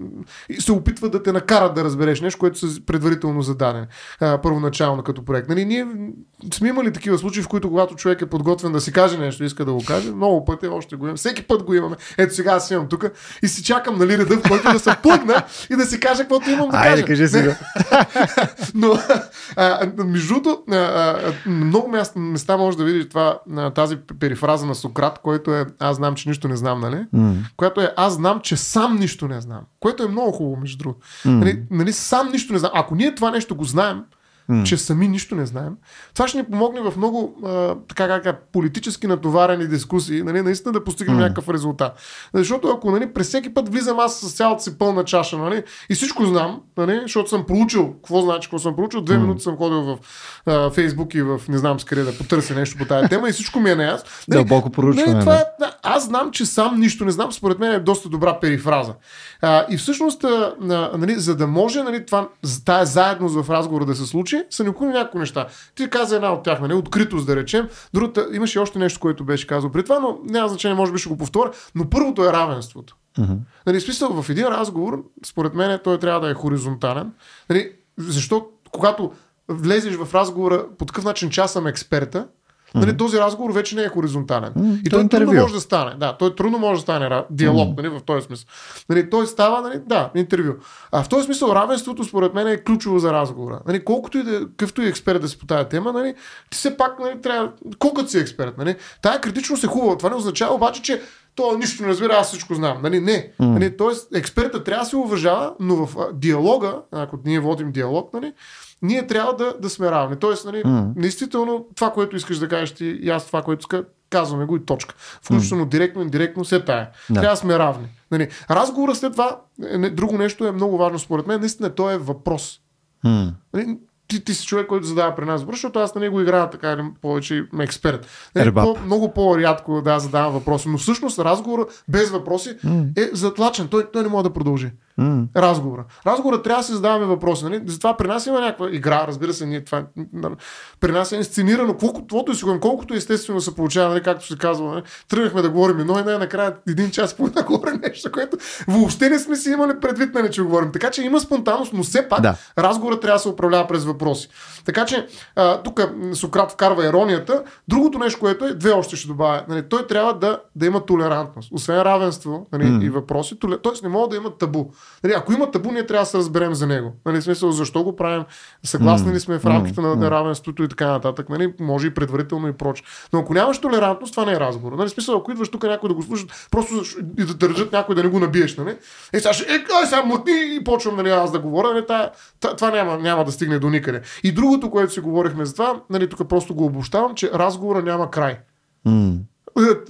се опитват да те накарат да разбереш нещо, което са предварително зададени. А, първоначално като проект. Нали, ние сме имали такива случаи, в които когато човек е подготвен да си каже нещо, иска да го каже, много пъти още го имаме. Всеки път го имаме. Ето сега аз имам тук и си чакам нали, реда, в който да се плъгна и да си кажа каквото имам да кажа. Айде, кажи сега. Но, а, между другото, много места може да видиш това, тази перифраза на Сократ, който е аз знам, че нищо не знам, нали? Mm. Която е аз знам, че сам нищо не знам. Което е много хубаво, между другото. Mm. Нали, нали, сам нищо не знам. Ако ние това нещо го знаем, mm. че сами нищо не знаем. Това ще ни помогне в много а, така как, политически натоварени дискусии, нали, наистина да постигнем mm. някакъв резултат. Защото ако нали, през всеки път влизам аз с цялата си пълна чаша нали, и всичко знам, нали, защото съм проучил, какво значи, какво съм проучил, две mm. минути съм ходил в а, Фейсбук и в не знам с къде да потърся нещо по тази тема и всичко ми е не аз. Нали, Дълбоко проучване. Нали, това е, да, аз знам, че сам нищо не знам, според мен е доста добра перифраза. А, и всъщност, а, нали, за да може нали, това, тая заедност в разговора да се случи, са необходими няколко неща. Ти каза една от тях, нали, откритост да речем. Другата, имаше още нещо, което беше казал при това, но няма значение, може би ще го повторя. Но първото е равенството. Uh-huh. Нали, смисъл, в един разговор, според мен, той трябва да е хоризонтален. Нали, защо, когато влезеш в разговора по такъв начин, че аз съм експерта, Нали, този разговор вече не е хоризонтален. Mm, и той, той трудно може да стане. Да, той трудно може да стане диалог, mm. нали, в този смисъл. Нали, той става, нали, да, интервю. А в този смисъл равенството, според мен, е ключово за разговора. Нали, колкото и да, какъвто и експерт да си по тази тема, нали, ти все пак нали, трябва. Колкото си експерт, нали, тая критичност е хубава. Това не означава обаче, че то нищо не разбира, аз всичко знам. Нали? Не. Mm. Нали? Тоест, експерта трябва да се уважава, но в диалога, ако ние водим диалог, нали, ние трябва да, да сме равни. Тоест, нали, mm. действително, това, което искаш да кажеш ти и аз това, което иска, казваме го и точка. Включително mm. директно, индиректно, все тая. Да. Трябва да сме равни. Нали, разговора след това, е, друго нещо е много важно според мен, наистина той е въпрос. Mm. Нали, ти, ти си човек, който задава при нас въпрос, защото аз на него играя така или повече експерт. Нали, Рибап. по, много по-рядко да задавам въпроси, но всъщност разговор без въпроси е затлачен. Той, той не може да продължи. М. Разговора. Разговора трябва да си задаваме въпроси. Нали? Затова при нас има някаква игра, разбира се, ние това, при нас е инсценирано, колко, каквото и си говорим, колкото естествено се получава, нали, както се казва. Нали? Тръгнахме да говорим едно и най-накрая един час по да говорим нещо, което въобще не сме си имали предвид, нали, че говорим. Така че има спонтанност, но все пак Да. разговорът трябва да се управлява през въпроси. Така че тук Сократ вкарва иронията. Другото нещо, което е, две още ще добавя. Нали, той трябва да, да има толерантност. Освен равенство нали, М. и въпроси, толе... т.е. не мога да има табу. Нали, ако има табу, ние трябва да се разберем за него. Нали, смисъл, защо го правим? Съгласни ли сме в рамките на, М. на равенството и така нататък. Нали, може и предварително и прочее. Но ако нямаш толерантност, това не е разговор. Нали, смисъл, ако идваш тук някой да го слушат, просто и да държат някой да не го набиеш. Нали? Е, сега, ще, е, ай, сега млъкни и почвам нали, аз да говоря. Нали, та, та, това няма, няма да стигне до никъде. И другото, което си говорихме за това, нали, тук просто го обощавам, че разговора няма край. М.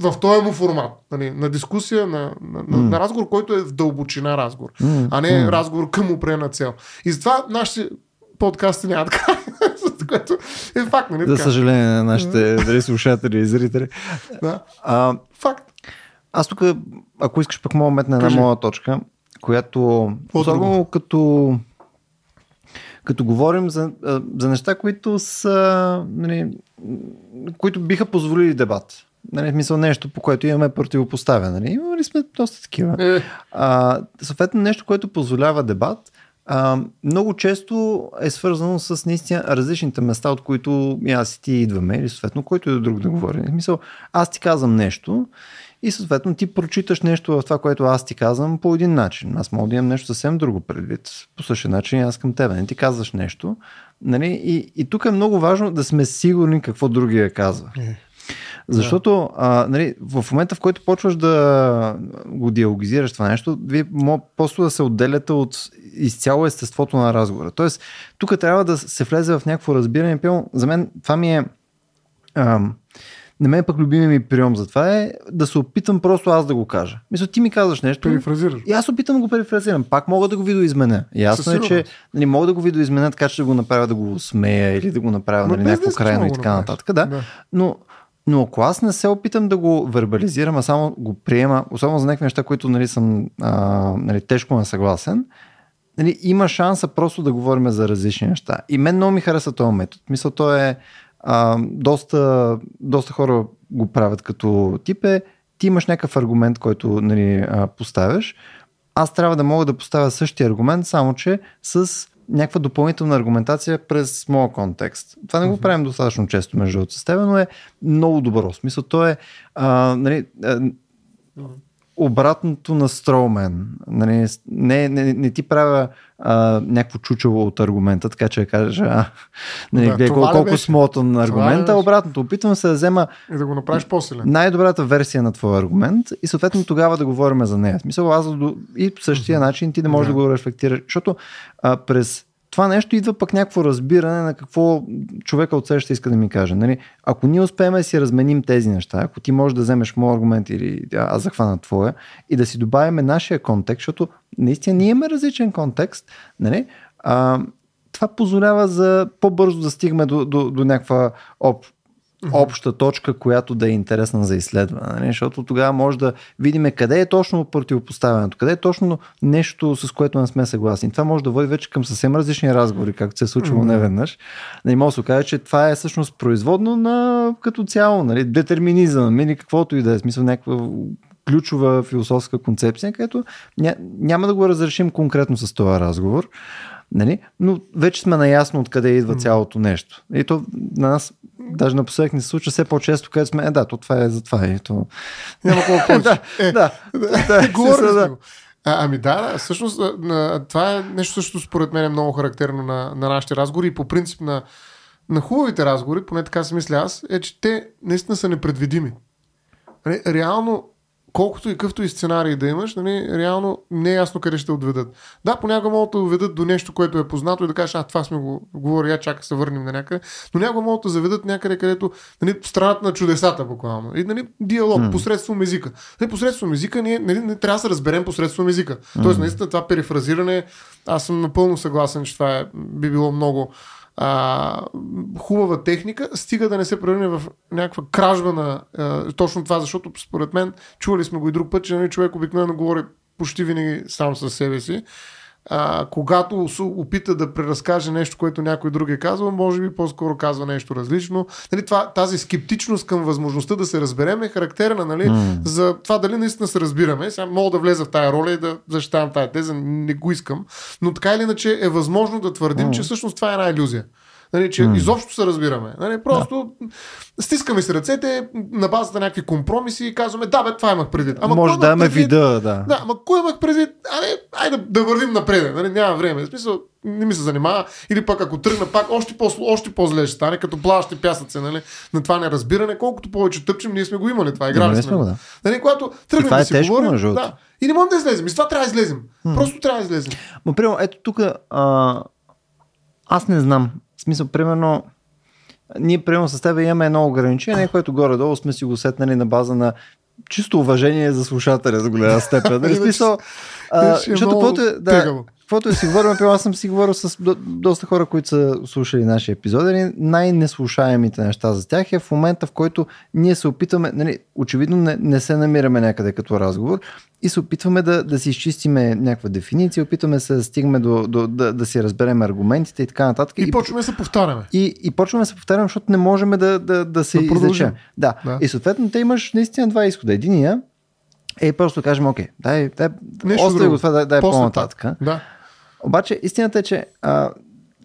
В този му формат. Нали, на дискусия, на, на, на, на разговор, който е в дълбочина разговор, М. а не М. разговор към определена цел. И затова нашите подкасти нямат край. За което е факт, нали? За така? съжаление на нашите дали, слушатели и зрители. Да. А, Факт. аз тук, ако искаш, пък мога да метна една Кажи. моя точка, която, особено като, като говорим за, за неща, които са, нали, които биха позволили дебат. Нали, в смисъл нещо, по което имаме противопоставяне. Нали? Имали сме доста такива. Е, А, съответно, нещо, което позволява дебат, а, много често е свързано с наистина различните места, от които аз и ти идваме, или съответно, който и друг да говори. В смисъл, аз ти казвам нещо и съответно ти прочиташ нещо в това, което аз ти казвам по един начин. Аз мога да имам нещо съвсем друго предвид. По същия начин аз към тебе. Не ти казваш нещо. Нали? И, и тук е много важно да сме сигурни какво другия казва. Защото а, нали, в момента, в който почваш да го диалогизираш това нещо, вие просто да се отделяте от изцяло естеството на разговора. Тоест, тук трябва да се влезе в някакво разбиране. Пълно, за мен това ми е... Ам, на мен пък любимия ми прием за това е да се опитам просто аз да го кажа. Мисля, ти ми казваш нещо. Перифразираш. И аз опитам да го перифразирам. Пак мога да го видоизменя. Ясно Със е, че сигурност. нали, мога да го видоизменя така, че да го направя да го смея или да го направя нали, някакво крайно и така нататък. Да. Да. Но, но ако аз не се опитам да го вербализирам, а само го приема, особено за някакви неща, които нали, съм а, нали, тежко несъгласен, нали, има шанса просто да говорим за различни неща. И мен много ми хареса този метод. Мисля, то е а, доста, доста хора го правят като тип е, ти имаш някакъв аргумент, който нали, поставяш, аз трябва да мога да поставя същия аргумент, само че с някаква допълнителна аргументация през моя контекст. Това не го правим достатъчно често между другото с теб, но е много добро. В смисъл, то е а, нали, а, обратното на строумен. Нали, не, не, не ти правя а, някакво чучело от аргумента, така че да кажа, а, нали, Да, гледай колко, колко беше? смотан ли аргумента. беше? Обратното, опитвам се да взема И да го направиш по-силен. най-добрата версия на твоя аргумент и съответно тогава да говорим за нея. Смисъл, аз и по същия начин ти да можеш да, Да. го рефлектираш, защото а, през това нещо идва пък някакво разбиране на какво човека от среща иска да ми каже. Нали? Ако ние успеем да си разменим тези неща, ако ти можеш да вземеш моят аргумент или аз захвана твоя и да си добавим нашия контекст, защото наистина ние имаме различен контекст, нали? а, това позволява за по-бързо да стигаме до, до, до някаква об, обща точка, която да е интересна за изследване. Нали? Защото тогава може да видим къде е точно противопоставянето, къде е точно нещо, с което не сме съгласни. Това може да води вече към съвсем различни разговори, както се е случило Мгм. неведнъж. Не може да се каже, че това е всъщност производно на като цяло, нали? детерминизъм или каквото и да е, смисъл някаква ключова философска концепция, където ня, няма да го разрешим конкретно с този разговор, нали? но вече сме наясно откъде идва цялото нещо. И то на нас даже напоследък ни се случва все по-често, където сме, е да, то това е за това. И то... Няма колко повече. да, Е, да, да, да. го. А, ами да, да, всъщност това е нещо също според мен е много характерно на, на нашите разговори и по принцип на, на хубавите разговори, поне така си мисля аз, е, че те наистина са непредвидими. Нали, реално, колкото и какъвто и сценарий да имаш, нали, реално не е ясно къде ще отведат. Да, понякога могат да доведат до нещо, което е познато и да кажеш, а това сме го говорили, я чака се върнем на някъде, но някога могат да заведат някъде, където нали, страната на чудесата буквално. И нали, диалог М. посредством езика. Нали, посредством езика ние нали, не трябва да се разберем посредством езика. Тоест, наистина това перифразиране, аз съм напълно съгласен, че това е, би било много а, хубава техника, стига да не се превърне в някаква кражба на а, точно това, защото според мен, чували сме го и друг път, че нали, човек обикновено говори почти винаги сам със себе си а, когато опита да преразкаже нещо, което някой друг е казал, може би по-скоро казва нещо различно. Нали, това, тази скептичност към възможността да се разберем е характерна нали, mm. за това дали наистина се разбираме. Сега мога да влеза в тая роля и да защитавам тая теза, не го искам. Но така или иначе е възможно да твърдим, mm. че всъщност това е една иллюзия. Нали, че mm. изобщо се разбираме. Нали, просто да. стискаме си ръцете на базата на някакви компромиси и казваме, да, бе, това имах предвид. Ама Може да имаме вида, да. Да, ама кой имах предвид? Ай, айде да, да вървим напред. Нали, няма време. В смисъл, не ми се занимава. Или пък ако тръгна пак, още, по- още по-зле ще стане, като плаващи пясъци нали, на това неразбиране. Колкото повече тъпчем, ние сме го имали това. Играли сме. Да. Нали, когато тръгнем да е си тежко, говорим, да, и не можем да излезем. И с това трябва да излезем. Hmm. Просто трябва да излезем. Ма, примерно, ето тук аз не знам. В смисъл, примерно, ние примерно с теб имаме едно ограничение, което горе-долу сме си го сетнали на база на чисто уважение за слушателя за голяма степен. Нали? смисъл, а, защото каквото е, да, каквото е си говорим, аз съм си говорил с до, доста хора, които са слушали нашия епизод. Нали? Най-неслушаемите неща за тях е в момента, в който ние се опитваме, нали, очевидно не, не се намираме някъде като разговор и се опитваме да, да си изчистиме някаква дефиниция, опитваме се да стигаме до, до да, да си разберем аргументите и така нататък. И, и почваме да се повтаряме. И, и почваме да се повтаряме, защото не можем да, да, да се да изречем. Да. да. И съответно те имаш наистина два изхода. Единия е просто кажем, окей, дай, дай, остави го това, дай, дай по-нататък. Да. Обаче истината е, че а,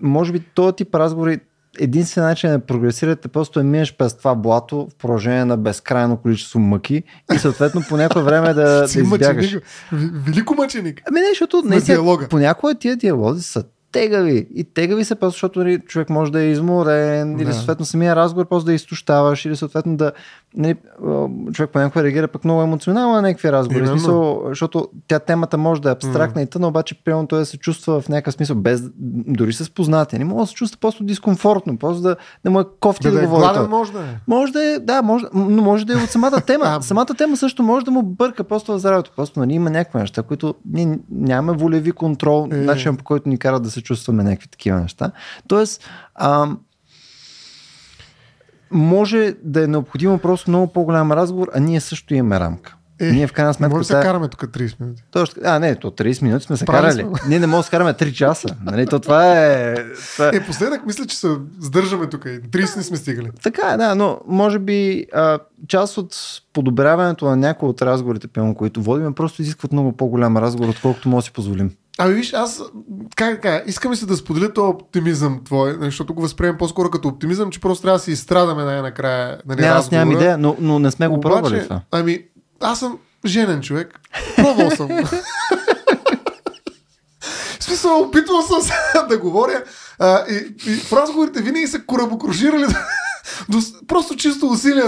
може би този тип разговори единствен начин да прогресирате просто е минеш през това блато в продължение на безкрайно количество мъки и съответно по някое време да, да избягаш. Велико мъченик. Ами не, защото наистина, понякога тия диалози са тегави. И тегави са просто, защото нали, човек може да е изморен, да. или съответно самия разговор просто да изтощаваш, или съответно да нали, човек понякога реагира пък много емоционално на някакви разговори. Смисъл, защото тя темата може да е абстрактна mm. и тъна, обаче примерно той да се чувства в някакъв смисъл, без, дори с познати. Не може да се чувства просто дискомфортно, просто да, да му е кофти да, да, да говори. Гладен, може да е. Може да е, да, може, но може да е от самата тема. самата тема също може да му бърка просто в здравето. Просто нали, има някакви неща, които ние нямаме волеви контрол, е. начин по който ни карат да се чувстваме някакви такива неща. Тоест, а, може да е необходимо просто много по-голям разговор, а ние също имаме рамка. Е, ние в крайна сметка. Може да се караме тук 30 минути. Точно, а, не, то 30 минути сме се Прави карали. Сме. Ние не можем да се караме 3 часа. Нали? То това е. Това... Е, последък мисля, че се сдържаме тук. 30 не сме стигали. Така е, да, но може би а, част от подобряването на някои от разговорите, пълно, които водим, просто изискват много по-голям разговор, отколкото може да си позволим. Ами виж, аз как, как, искаме се да споделя този оптимизъм твой, защото го възприемам по-скоро като оптимизъм, че просто трябва да си изстрадаме най-накрая. Нали, не, аз нямам идея, но, но не сме го Обаче, пробвали това. Ами, аз съм женен човек. Пробвал съм. в смисъл, опитвал съм се да говоря. А, и, и в разговорите винаги са корабокружирали до, просто чисто усилие.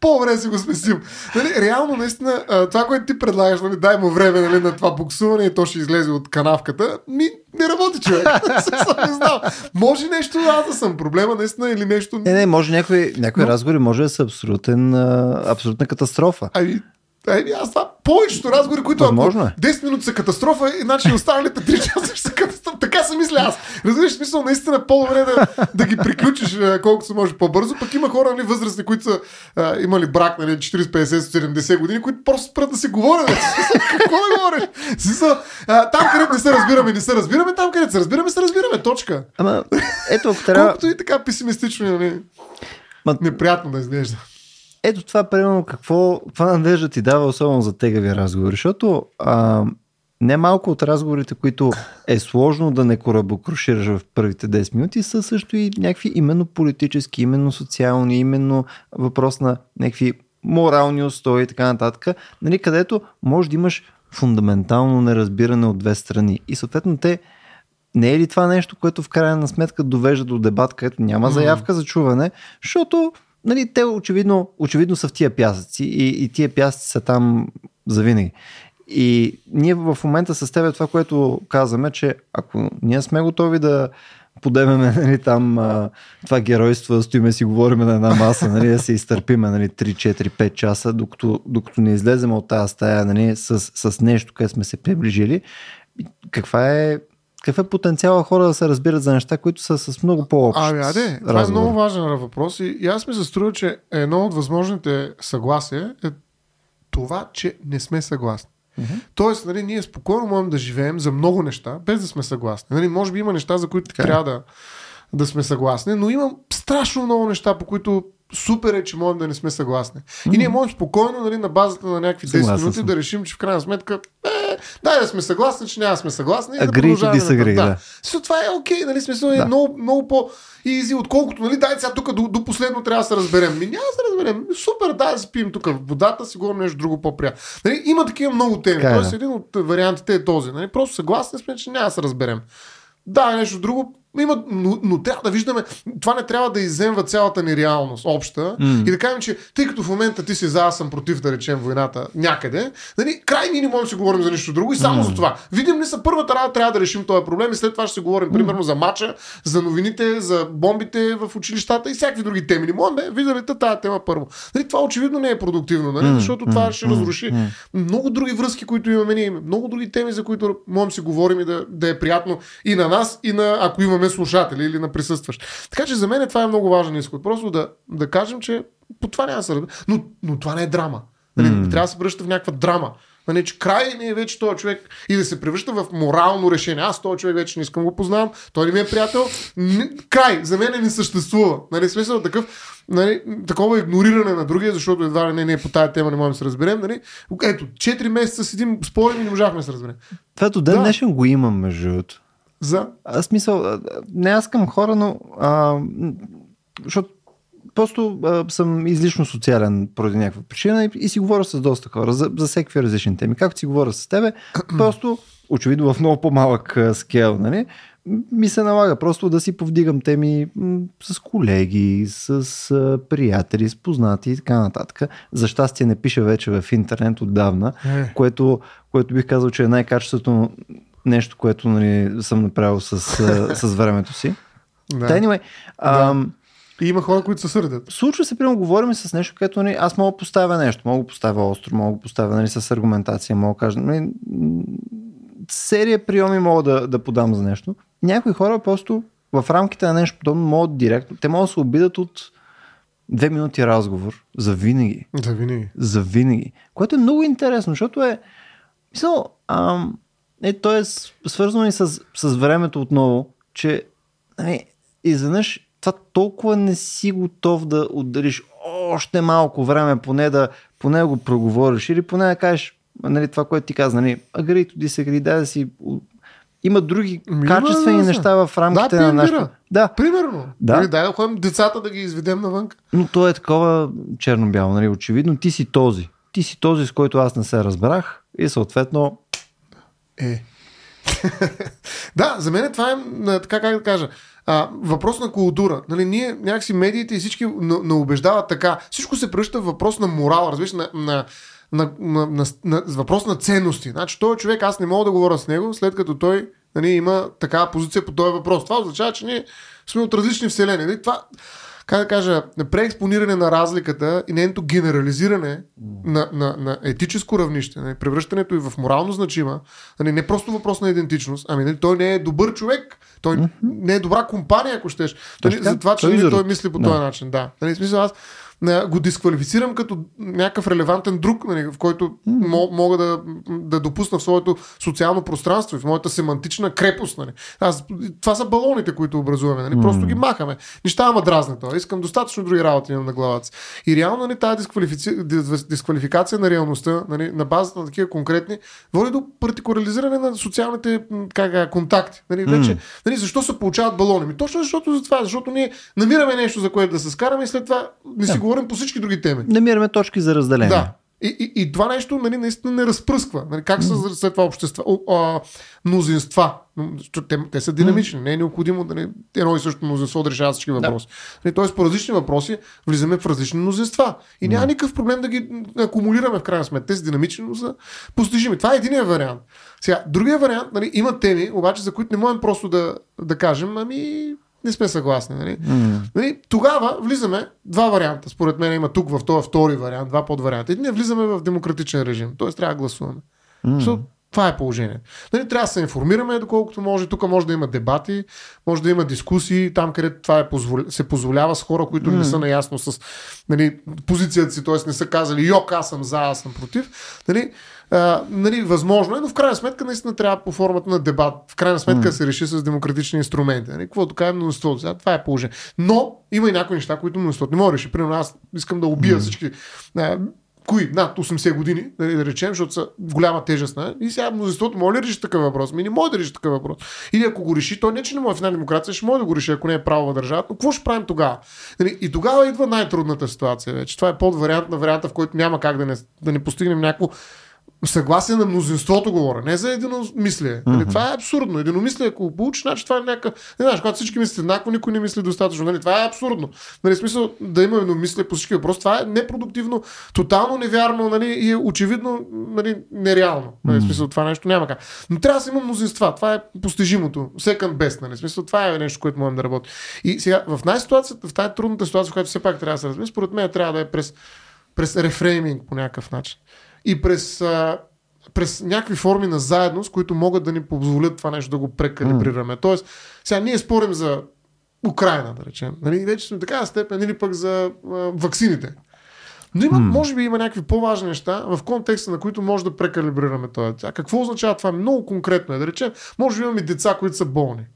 По-добре си го смесим. Нали, реално, наистина, това, което ти предлагаш, нали, дай му време нали, на това буксуване и то ще излезе от канавката, ми не работи човек. не знам. Може нещо аз да съм проблема, наистина, или нещо... Не, не, може някои, някои Но... разговори може да са абсолютен, абсолютна катастрофа. Ами, Еми, аз това повечето разговори, които Възможно ако 10 минути са катастрофа, иначе останалите 3 часа ще са катастрофа. Така се мисля аз. Разбираш, смисъл, наистина по-добре да, да ги приключиш колкото се може по-бързо. Пък има хора, нали, възрастни, които са а, имали брак, нали, 40, 50, 70 години, които просто спрат да се говорят. Какво да говориш? Смисъл, а, там, където не се разбираме, не се разбираме, там, където се разбираме, се разбираме. Точка. Ама, ето, трябва... Колкото и така песимистично, нали, Ма... неприятно да изглежда ето това, примерно, какво, каква надежда ти дава, особено за тегави разговори, защото а, не малко от разговорите, които е сложно да не корабокрушираш в първите 10 минути, са също и някакви именно политически, именно социални, именно въпрос на някакви морални устои и така нататък, нали, където може да имаш фундаментално неразбиране от две страни. И съответно те не е ли това нещо, което в крайна сметка довежда до дебат, където няма заявка за чуване, защото нали, те очевидно, очевидно са в тия пясъци и, и тия пясъци са там завинаги. И ние в момента с теб това, което казваме, че ако ние сме готови да подемеме нали, там а, това геройство, да стоиме си говорим на една маса, нали, да се изтърпиме нали, 3, 4, 5 часа, докато, докато не излезем от тази стая нали, с, с нещо, където сме се приближили, каква е какъв е потенциала хора да се разбират за неща, които са с много по-общ Ами, аде, това е разговор? много важен въпрос и, и аз ми се струва, че едно от възможните съгласия е това, че не сме съгласни. Мгм. Тоест, нали, ние спокойно можем да живеем за много неща, без да сме съгласни. Нали, може би има неща, за които Така е. трябва да, да сме съгласни, но има страшно много неща, по които супер е, че можем да не сме съгласни. И ние можем спокойно, нали, на базата на някакви 10 Съгласен минути съм. да решим, че в крайна сметка, е, дай да сме съгласни, че няма да сме съгласни. и да Agree продължаваме disagree, нататък. да. Смисъл, това е окей, нали, смисъл е Да. много, много по изи, отколкото, нали, дай сега тук до, до последно трябва да се разберем. Ми няма да се разберем. Супер, дай да си пием тук в водата, си говорим нещо друго по-приятно. Нали, има такива много теми. Така е, Тоест, да. един от вариантите е този. Нали, просто съгласни сме, че няма да се разберем. Да, нещо друго. Има, но, но трябва да виждаме, това не трябва да иземва цялата ни реалност, обща, М. и да кажем, че тъй като в момента ти си за, аз съм против, да речем, войната някъде, нали, край ние не можем да си говорим за нищо друго и само за това. Видим ли са първата работа, трябва да решим този проблем и след това ще си говорим, примерно, за мача, за новините, за бомбите в училищата и всякакви други теми. Не можем, бе, видя ли тази тема първо. Нали, това очевидно не е продуктивно, нали, защото това ще разруши много други връзки, които имаме ние, много други теми, за които можем да си говорим и да, да е приятно и на нас, и на, ако имаме слушатели или на присъстващ. Така че за мен това е много важен изход. Просто да, да кажем, че по това няма да се разбере. Но, но това не е драма. Нали, М. Трябва да се превръща в някаква драма. Нали, че край ми е вече този човек и да се превръща в морално решение. Аз този човек вече не искам го познавам, той не ми е приятел. Н- край, за мен не съществува. Нали, смисъл такъв, нали, такова игнориране на другия, защото едва ли не, не по тая тема не можем да се разберем. Нали. Ето, 4 месеца седим, спорим и не можахме да се разберем. Това до ден Да. днешен го имам, между другото. За Аз смисъл, а, не аз към хора, но а, защото просто а, съм излишно социален поради някаква причина и, и си говоря с доста хора за, за всеки различни теми. Както си говоря с тебе, просто очевидно в много по-малък а, скел, нали? ми се налага просто да си повдигам теми с колеги, с приятели, с познати и така нататък. За щастие не пиша вече в интернет отдавна, Е. което, което бих казал, че е най-качеството нещо, което нали, съм направил с, с времето си. да. Да. Anyway, ам, И има хора, които се сърдят. случва се, примерно, говорим с нещо, което нали, аз мога да поставя нещо, мога да поставя остро, мога да поставя нали, с аргументация, мога да кажа. Нали, серия приеми мога да, да подам за нещо. Някои хора просто в рамките на нещо подобно могат директно, те могат да се обидат от две минути разговор за винаги. Да, винаги. За винаги. Което е много интересно, защото е. Мисъл, ам, е, то е свързано и с, с времето отново, че нали, изведнъж това толкова не си готов да отделиш още малко време, поне да, поне да го проговориш или поне да кажеш нали, това, което ти каза, нали, agree to disagree, да си... Има други Ми, има, качествени да, неща в рамките Да, на нашето... Да, Примерно. Да. Нали, дай да ходим децата да ги изведем навън. но то е такова черно-бяло, нали? Очевидно ти си този. Ти си този, с който аз не се разбрах и съответно Е. да, за мен това е, така как да кажа, а, въпрос на култура. Нали, ние някакси медиите и всички на- наубеждават така. Всичко се превръща в въпрос на морал, разбираш, на, на, на, на, на, на, въпрос на ценности. Значи, този човек, аз не мога да говоря с него, след като той нали, има такава позиция по този въпрос. Това означава, че ние сме от различни вселени. Нали? Това, как да кажа, преекспониране на разликата и нейното генерализиране на, на, на етическо равнище, нали, превръщането и в морално значима, нали, не просто въпрос на идентичност, ами нали, той не е добър човек, той не е добра компания, ако щеш. Така. за това, че Той той мисли по Да. този начин. Да. Нали, в смисъл, аз го дисквалифицирам като някакъв релевантен друг, нали, в който мо- мога да, да допусна в своето социално пространство и в моята семантична крепост. Нали. Аз, това са балоните, които образуваме. Нали. Просто ги махаме. Неща ама дразне това. Искам достатъчно други работи имам на главата си. И реално нали, тази дисквалифици... дис- дисквалификация на реалността, нали, на базата на такива конкретни, води до партикуларизиране на социалните как, контакти. Нали, вече, нали, защо се получават балони? Ми, точно защото за това, защото ние намираме нещо, за което да се скараме и след това не си говорим по всички други теми. намираме точки за разделение. Да. И, и, и това нещо нали, наистина не разпръсква. Нали, как са след това общества, а, мнозинства. Те, те са динамични. Не е необходимо нали, едно и също мнозинство да решава всички въпроси. Нали, Тоест по различни въпроси влизаме в различни мнозинства. И няма никакъв проблем да ги акумулираме в крайна сметка. Те са динамични, са постижими. Това е единия вариант. Сега, другия вариант, нали, има теми, обаче за които не можем просто да, да кажем, ами не сме съгласни. Нали? М. Нали, тогава влизаме два варианта. Според мен има тук в този втори вариант, два подварианта. Един влизаме в демократичен режим, т.е. трябва да гласуваме. Mm. Това е положение. Нали, трябва да се информираме доколкото може. Тук може да има дебати, може да има дискусии, там където това е позволя... се позволява с хора, които mm. не са наясно с нали, позицията си, т.е. не са казали йок, аз съм за, аз съм против. Нали, а, нали, възможно е, но в крайна сметка наистина трябва по формата на дебат. В крайна сметка mm. се реши с демократични инструменти. Нали, какво така е мнозинството? Това е положение. Но има и някои неща, които мнозинството не може да реши. Примерно аз искам да убия mm. всички кои над 80 години, нали, да речем, защото са голяма тежест. Не? И сега мнозинството може ли да реши такъв въпрос? Ми не може да реши такъв въпрос. Или ако го реши, то не, че не може в една демокрация, ще може да го реши, ако не е право в държавата. Но какво ще правим тогава? Нали, и тогава идва най-трудната ситуация вече. Това е под вариант на варианта, в който няма как да не, да не постигнем някакво съгласие на мнозинството говоря, не за единомислие. Mm-hmm. Това е абсурдно. Единомислие, ако получиш, значи това е някакъв. Не знаеш, когато всички мислят еднакво, никой не мисли достатъчно. Нали? Това е абсурдно. Нали, смисъл да има единомислие по всички въпроси. Това е непродуктивно, тотално невярно нали, и е очевидно нали, нереално. Нали, смисъл, това нещо няма как. Но трябва да си има мнозинства. Това е постижимото. Second best. Нали? Смисъл, това е нещо, което можем да работи. И сега в най-ситуацията, в тази трудната ситуация, в която все пак трябва да се разбере, според мен трябва да е през, през рефрейминг по някакъв начин и през, а, през някакви форми на заедност, които могат да ни позволят това нещо да го прекалибрираме. Mm. Тоест, сега ние спорим за Украина, да речем. Нали, вече сме такава степен, или пък за а, ваксините. Но има, mm. може би има някакви по-важни неща, в контекста на които може да прекалибрираме това. А какво означава това? Много конкретно е. Да речем, може би имаме деца, които са болни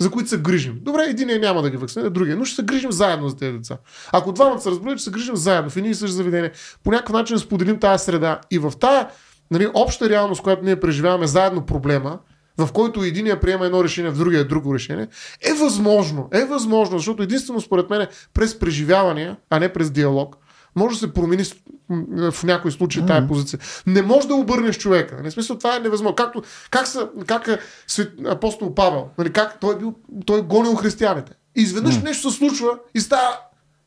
за които се грижим. Добре, един няма да ги вакцинира, другия, но ще се грижим заедно за тези деца. Ако двамата се разберат, ще се грижим заедно в едни и същи заведения. По някакъв начин споделим тази среда и в тази нали, обща реалност, която ние преживяваме заедно проблема, в който единия приема едно решение, в другия е друго решение, е възможно. Е възможно, защото единствено според мен е през преживявания, а не през диалог, може да се промени в някои случаи mm-hmm. тая позиция. Не може да обърнеш човека. Не нали, смисъл, това е невъзможно. Както, как, са, как е свет, апостол Павел, нали, как той, е бил, той е гонил християните. И изведнъж mm-hmm. нещо се случва и става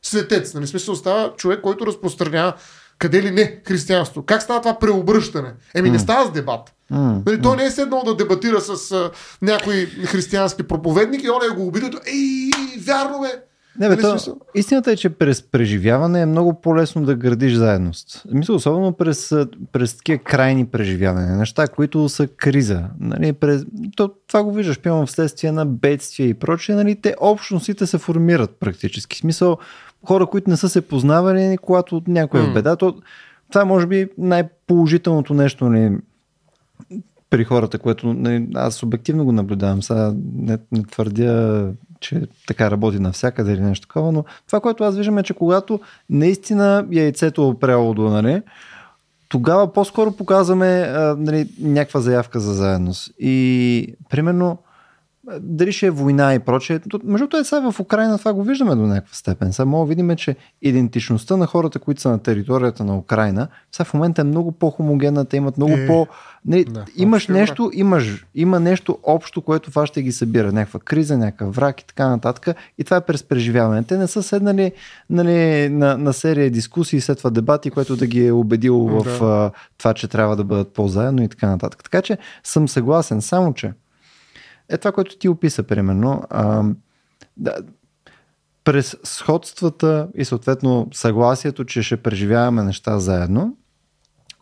светец. Нали, смисъл, става човек, който разпространява къде ли не християнство. Как става това преобръщане? Еми mm. не става с дебат. Mm. Нали, той не е седнал да дебатира с а, някой християнски проповедник и он е го обидил. Ей, вярно бе, не, бе, нали то, истината е, че през преживяване е много по-лесно да градиш заедност. Мисля, особено през, през такива крайни преживявания, неща, които са криза. Нали, през, то, това го виждаш, пивам вследствие на бедствия и прочее. Нали, те общностите се формират практически. В смисъл, хора, които не са се познавали, когато някой е в беда, то, това е може би най-положителното нещо. Нали, при хората, което нали, аз обективно го наблюдавам. Сега не, не твърдя че така работи навсякъде или нещо такова, но това, което аз виждам е, че когато наистина яйцето е опряло до, нали, тогава по-скоро показваме а, нали, някаква заявка за заедност. И примерно дали ще е война и прочее. Между това сега в Украина това го виждаме до някаква степен. Сега мога видим, че идентичността на хората, които са на територията на Украина, сега в момента е много по-хомогенна, те имат много е, по... Не, да, имаш нещо, имаш, има нещо общо, което това ще ги събира. Някаква криза, някакъв враг и така нататък. И това е през преживяване. Те не са седнали нали, на, на серия дискусии, след това дебати, което да ги е убедило да. в а, това, че трябва да бъдат по-заедно и така нататък. Така че съм съгласен, само че е това, което ти описа, примерно. А, да, през сходствата и съответно съгласието, че ще преживяваме неща заедно,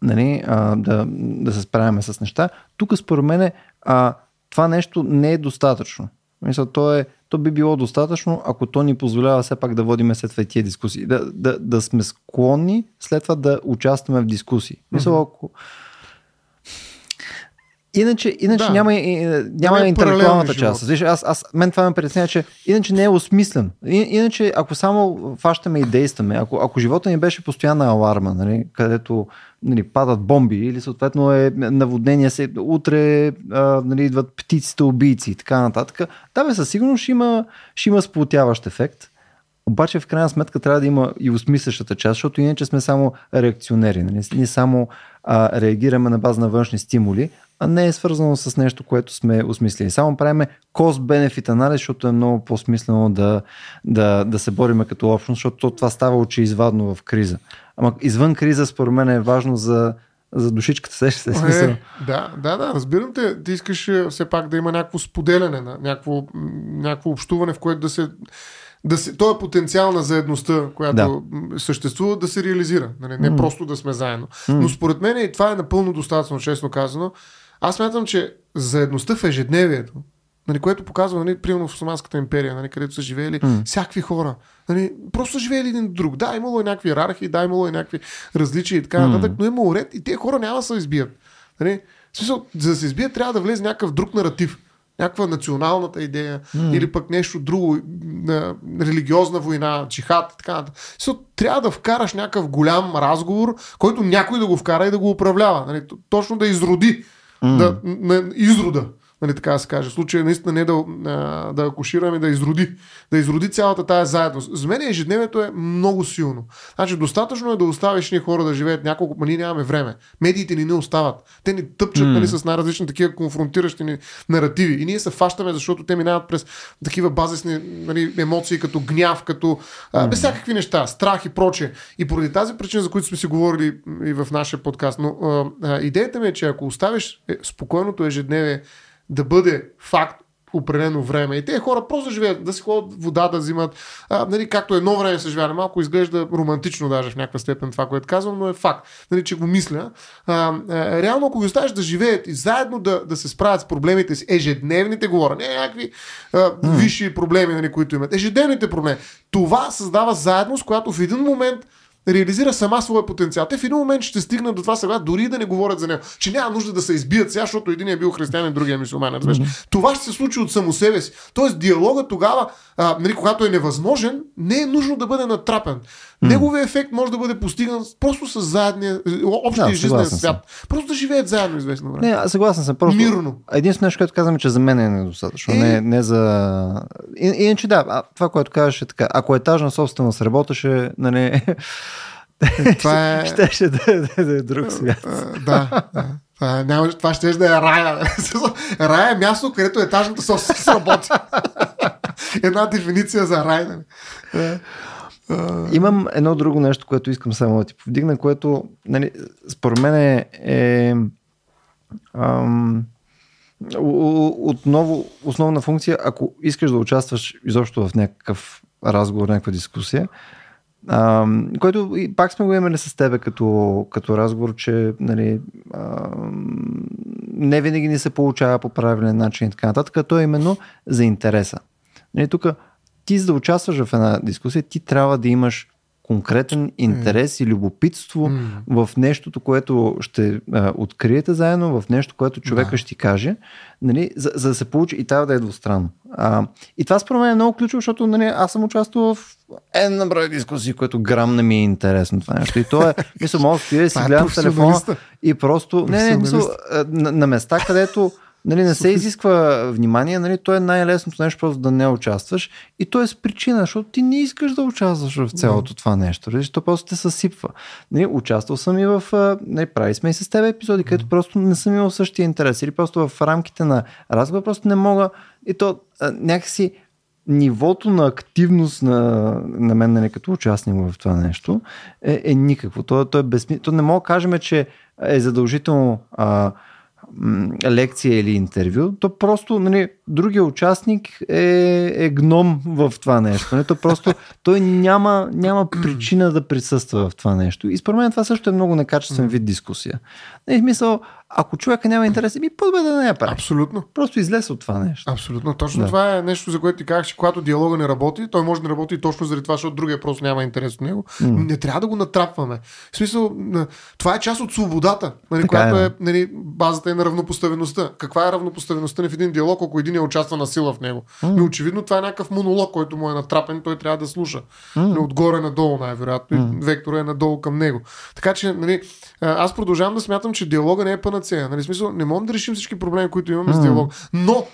нали, а, да, да се справяме с неща, тук според мен а, това нещо не е достатъчно. Мисля, то, е, то би било достатъчно, ако то ни позволява все пак да водиме след това тия дискусии. Да, да, да сме склонни след това да участваме в дискусии. Мисля, ако Иначе, иначе да. няма, няма е интелектуалната част. Виж, аз, аз, мен това ме притеснява, че иначе не е осмислен. иначе, ако само фащаме и действаме, ако, ако живота ни беше постоянна аларма, нали, където нали, падат бомби или съответно е наводнение, се, утре а, нали, идват птиците убийци и така нататък, да бе, със сигурност ще има, ще има сплотяващ ефект. Обаче в крайна сметка трябва да има и осмислящата част, защото иначе сме само реакционери. Нали? Ние само а, реагираме на база на външни стимули, а не е свързано с нещо, което сме осмислили. Само правиме cost-benefit анализ, защото е много по-смислено да, да, да се бориме като общност, защото това става очеизвадно в криза. Ама извън криза, според мен е важно за, за душичката, сеща се. Смисъл. Е, да, да, да, разбирам те. Ти искаш е, все пак да има някакво споделяне, някакво, някакво общуване, в което да се да се, този е потенциал на заедността, която да. съществува, да се реализира. Нали? Не mm. просто да сме заедно. Mm. Но според мен и това е напълно достатъчно, честно казано. Аз смятам, че заедността в ежедневието, нали, което показва, нали, примерно в Османската империя, нали, където са живеели mm. всякакви хора. Нали, просто са живеели един друг. Да, имало е някакви иерархии, да, имало е някакви различия и така нататък, mm. но имало ред и тези хора няма да се избият. Нали, в смисъл, за да се избият, трябва да влезе някакъв друг наратив някаква националната идея mm. или пък нещо друго, на религиозна война, чихат и така нататък. Трябва да вкараш някакъв голям разговор, който някой да го вкара и да го управлява. Нали? Точно да изроди, mm. да, на изрода нали, така да се каже. Случай наистина не да, да акушираме, да изроди, да изроди цялата тая заедност. За мен ежедневието е много силно. Значи достатъчно е да оставиш ни хора да живеят няколко, но ние нямаме време. Медиите ни не остават. Те ни тъпчат mm. нали, с най-различни такива конфронтиращи ни наративи. И ние се фащаме, защото те минават през такива базисни нали, емоции, като гняв, като а, без всякакви неща, страх и прочее. И поради тази причина, за които сме си говорили и в нашия подкаст. Но а, а, идеята ми е, че ако оставиш е, спокойното ежедневие, да бъде факт определено време. И те хора просто живеят, да си ходят вода да взимат. А, нали, както едно време са живяли, малко изглежда романтично даже в някаква степен това, което казвам, но е факт, нали, че го мисля. А, а, реално, ако ги оставиш да живеят и заедно да, да се справят с проблемите си, ежедневните говоря, не някакви а, mm. висши проблеми, нали, които имат, ежедневните проблеми, това създава заедност, която в един момент реализира сама своя потенциал. Те в един момент ще стигнат до това сега, дори да не говорят за него, че няма нужда да се избият сега, защото един е бил християнин, другия е мусулманин. Mm-hmm. Това ще се случи от само себе си. Тоест, диалога тогава, а, нали, когато е невъзможен, не е нужно да бъде натрапен. Mm. Неговият ефект може да бъде постигнат просто с заедния, общия да, жизнен свят. Съм. Просто да живеят заедно известно време. Не, съгласен съм. Просто Мирно. Единственото нещо, което казвам, е, че за мен е недостатъчно. Е... Не, не за... И, иначе да, това, което казваш е така. Ако етажна собственост работеше, нали, това е... Ще, ще да, да, да е друг свят. да, да. Това, няма, това ще да е рая. рая е място, където етажната собственост работи. Една дефиниция за рай. Нали? Имам едно друго нещо, което искам само да ти повдигна, което нали, според мен е, е ам, отново основна функция, ако искаш да участваш изобщо в някакъв разговор, някаква дискусия, а, който и пак сме го имали с тебе като, като разговор, че нали, а, не винаги ни се получава по правилен начин и така нататък. То е именно за интереса. Нали, тук ти за да участваш в една дискусия, ти трябва да имаш конкретен интерес mm. и любопитство mm. в нещото, което ще а, откриете заедно, в нещо, което човека да. ще ти каже, нали, за, за да се получи и трябва да е двустранно. А, и това според мен е много ключово, защото нали, аз съм участвал в една брой дискусии, което грам не ми е интересно това нещо. И то е, мисля, мога да си е гледам телефона и просто, не, не, мисля, на, на места, където Нали, не се изисква внимание, нали, то е най-лесното нещо просто да не участваш и то е с причина, защото ти не искаш да участваш в цялото това нещо, защото просто те съсипва. Нали, участвал съм и в, нали, прави сме и с теб епизоди, където просто не съм имал същия интерес или просто в рамките на разговор просто не мога и то някакси нивото на активност на, на мен нали, като участник в това нещо е, е никакво. То, то е безсмислено. То не мога да кажем, че е задължително а, лекция или интервю, то просто нали, другия участник е, е гном в това нещо. Нали? То просто той няма, няма причина да присъства в това нещо. И според мен това също е много некачествен вид дискусия. Нали, смисъл, ако човека няма интерес, ми по-добре да не я прави. Абсолютно. Просто излез от това нещо. Абсолютно. Точно да. това е нещо, за което ти казах, че когато диалога не работи, той може да не работи точно заради това, защото другия просто няма интерес от него. Mm. Не трябва да го натрапваме. В смисъл, това е част от свободата, нали, която е, е нали, базата е на равнопоставеността. Каква е равнопоставеността в един диалог, ако един е участва на сила в него? Mm. Но очевидно това е някакъв монолог, който му е натрапен, той трябва да слуша. Mm. отгоре надолу, най-вероятно. Mm. Вектора е надолу към него. Така че, нали, аз продължавам да смятам, че диалога не е панацея. Нали, смисъл, не можем да решим всички проблеми, които имаме mm. с диалог. Но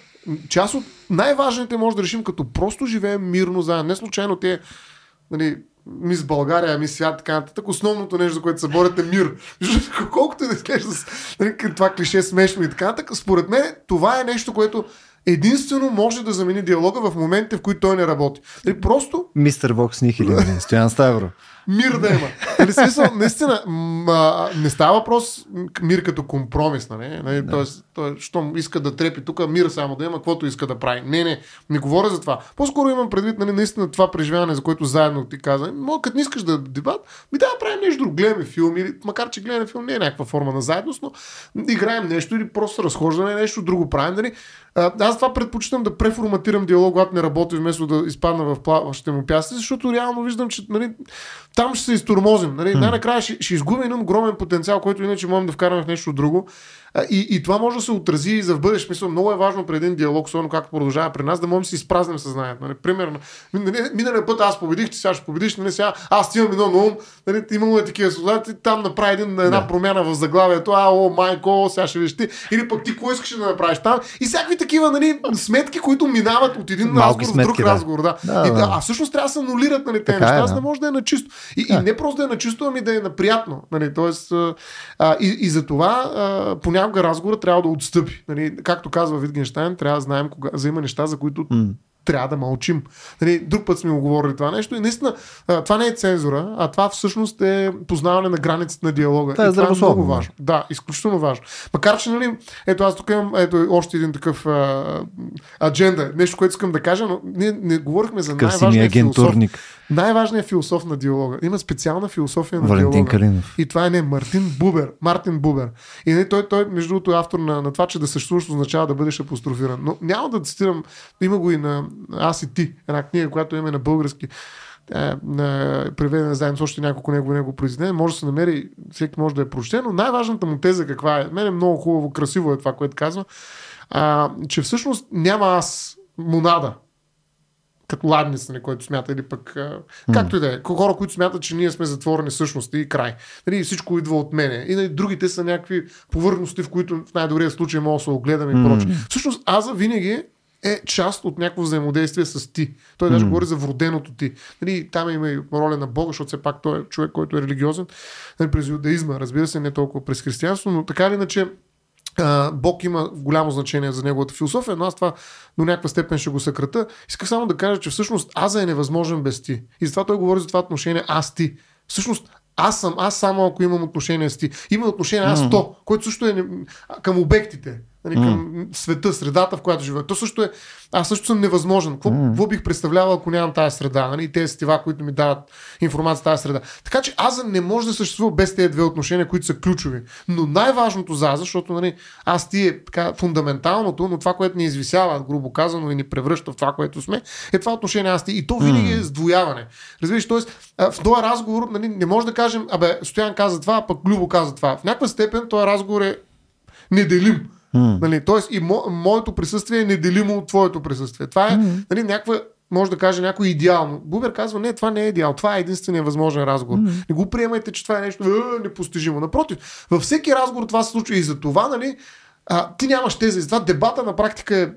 част от най-важните може да решим, като просто живеем мирно заедно. Не случайно те нали, мис България, мис свят, така нататък. Основното нещо, за което се борят е мир. Колкото и да изглежда нали, това клише смешно и така нататък, според мен това е нещо, което единствено може да замени диалога в моментите, в които той не работи. Нали, просто Мистер Вокс Нихили, нали? Стоян Ставро. Мир да има. Нали, смисъл, наистина, м- не става въпрос мир като компромис, нали? нали да. Тоест, той, щом иска да трепи тук, мир само да има, каквото иска да прави. Не, не, не говоря за това. По-скоро имам предвид, нали, наистина това преживяване, за което заедно ти каза. Но като не искаш да дебат, ми да правим нещо друго, гледаме филм, или, макар че гледаме филм не е някаква форма на заедност, но играем нещо или просто разхождане, нещо друго правим. Нали? Аз това предпочитам да преформатирам диалог, когато не работи, вместо да изпадна в плаващите му пясъци, защото реално виждам, че нали, там ще се изтормозим. Нали? Най-накрая ще, ще изгубим един огромен потенциал, който иначе можем да вкараме в нещо друго. И, и това може да се отрази и за в бъдеще. Мисля, много е важно преди един диалог, особено както продължава при нас, да можем да си изпразним съзнанието. Нали? Примерно, миналия път аз победих, ти сега ще победиш, нали? сега аз имам едно на ум, нали? имало е такива солдати, там направи един, една да. промяна в заглавието, а, о, майко, сега ще виж ти, или пък ти какво искаш да направиш там. И всякакви такива нали, сметки, които минават от един Малки разговор в друг да. разговор. Да. Да, и, да. А всъщност трябва да се анулират нали, тези неща, е, да. не може да е на чисто. И, да. и не просто да е на чисто, ами да е на приятно. Нали? Тоест, а, и, и за това а, понякога разговора трябва да отстъпи. Нали, както казва Витгенштайн, трябва да знаем кога, за има неща, за които mm трябва да мълчим. Нали, друг път сме го говорили това нещо и наистина това не е цензура, а това всъщност е познаване на границите на диалога. Това е, това е много важно. Да, изключително важно. Макар, че, нали, ето аз тук имам ето, още един такъв а, адженда, нещо, което искам да кажа, но ние не говорихме за най-важния философ. Най-важният философ на диалога. Има специална философия на Валентин диалога. Калинов. И това е не Мартин Бубер. Мартин Бубер. И не, той, той, между другото, е автор на, на това, че да съществуваш означава да бъдеш апострофиран. Но няма да цитирам, има го и на Аз и ти, една книга, която има на български е, преведена заедно с още няколко негово него произведение, може да се намери, всеки може да е прочете, но най-важната му теза каква е? Мене е много хубаво, красиво е това, което казва, а, че всъщност няма аз монада, като ладница, нали, който смята, или пък mm. както и да е. Хора, които смятат, че ние сме затворени всъщност и край. Нали, всичко идва от мене. И нали, другите са някакви повърхности, в които в най-добрия случай мога да се огледам и mm. прочее. Всъщност, аза винаги е част от някакво взаимодействие с ти. Той даже mm. говори за вроденото ти. Нали, там има и роля на Бога, защото все пак той е човек, който е религиозен. Нали, през иудаизма, разбира се, не толкова през християнство, но така или иначе Бог има голямо значение за неговата философия, но аз това до някаква степен ще го съкрата. Исках само да кажа, че всъщност аза е невъзможен без ти. И затова той говори за това отношение аз-ти. Всъщност аз съм, аз само ако имам отношение с ти. Има отношение аз то, което също е към обектите нали, към mm. света, средата, в която живея. То също е, аз също съм невъзможен. Какво, mm. какво бих представлявал, ако нямам тази среда? Нали, тези стива, които ми дават информация тази среда. Така че аз не може да съществува без тези две отношения, които са ключови. Но най-важното за аз, защото нали, аз ти е така фундаменталното, но това, което ни извисява, грубо казано, и ни превръща в това, което сме, е това отношение аз ти. И то винаги mm. е сдвояване. Разбираш, т.е. в този разговор нали, не може да кажем, абе, Стоян каза това, а пък Любо каза това. В някаква степен този разговор е неделим. Mm. Нали, тоест и мо, моето присъствие е неделимо от твоето присъствие. Това е mm. нали, някаква може да каже някой идеално. Бубер казва, не, това не е идеал, това е единствения възможен разговор. Mm. Не го приемайте, че това е нещо е, непостижимо. Напротив, във всеки разговор това се случва и за това, нали, а, ти нямаш тези. За това дебата на практика е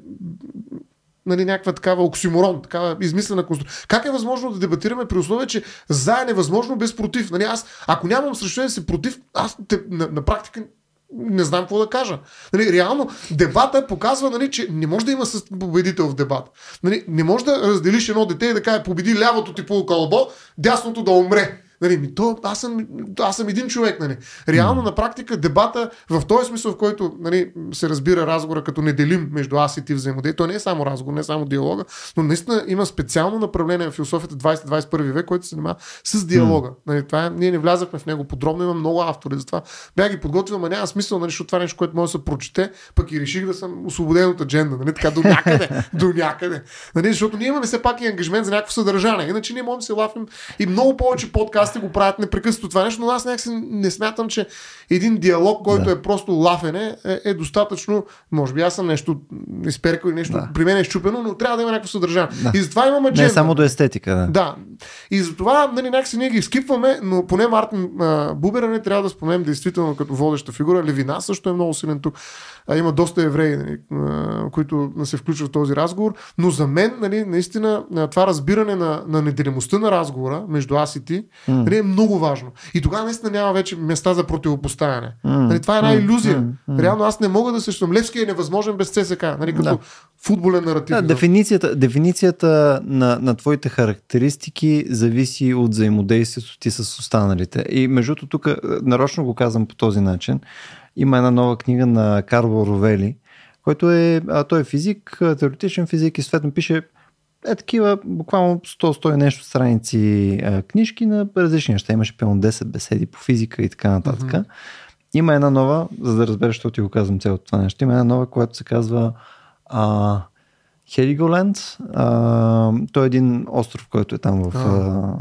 нали, някаква такава оксиморон, такава измислена конструкция. Как е възможно да дебатираме при условие, че за е невъзможно без против? Нали, аз, ако нямам срещу си против, аз те, на, на практика не знам какво да кажа. Нали, реално дебата показва, нали, че не може да има победител в дебат. Нали, не може да разделиш едно дете и да каже победи лявото ти по кълбо, дясното да умре. Нали, то, аз, съм, аз съм един човек. Нали. Реално, mm. на практика, дебата в този смисъл, в който нали, се разбира разговора като неделим между аз и ти взаимодействие, то не е само разговор, не е само диалога, но наистина има специално направление в философията 20-21 век, който се занимава с диалога. Mm. Нали, това е, ние не влязахме в него подробно, има много автори, затова бях ги подготвил, но няма смисъл, нали, защото това е нещо, което може да се прочете, пък и реших да съм освободен от адженда, нали, така до някъде, до някъде. Нали, защото ние имаме все пак и ангажмент за някакво съдържание. Иначе ние можем да се лафим и много повече подкаст подкасти го правят непрекъснато това нещо, но аз някакси не смятам, че един диалог, който да. е просто лафене, е, е достатъчно. Може би аз съм нещо изперкал и нещо да. при мен е щупено, но трябва да има някакво съдържание. Да. И затова имаме адженда. Не само до естетика. Да. да. И затова нали, някакси ние ги скипваме, но поне Мартин Бубера не трябва да споменем действително като водеща фигура. Левина също е много силен тук. А, има доста евреи, нали, които се включват в този разговор. Но за мен, нали, наистина, това разбиране на, на неделимостта на разговора между аз и ти, mm Mm. Нали, е много важно. И тогава наистина няма вече места за противопоставяне. Mm. Нали, това е една иллюзия. Mm. Реално аз не мога да се. Левски е невъзможен без ЦСК. Нали, като да. футболен наратив. Да, дефиницията, дефиницията на, на твоите характеристики зависи от взаимодействието ти с останалите. И между тук нарочно го казвам по този начин. Има една нова книга на Карло Ровели, който е, а, той е физик, теоретичен физик и съответно пише е такива буквално 100-100 нещо страници а, книжки на различни неща. Имаше пълно 10 беседи по физика и така нататък. Mm-hmm. Има една нова, за да разбереш, защото ти го казвам цялото това нещо, има една нова, която се казва а, Хелиголенд. А, той е един остров, който е там в, а,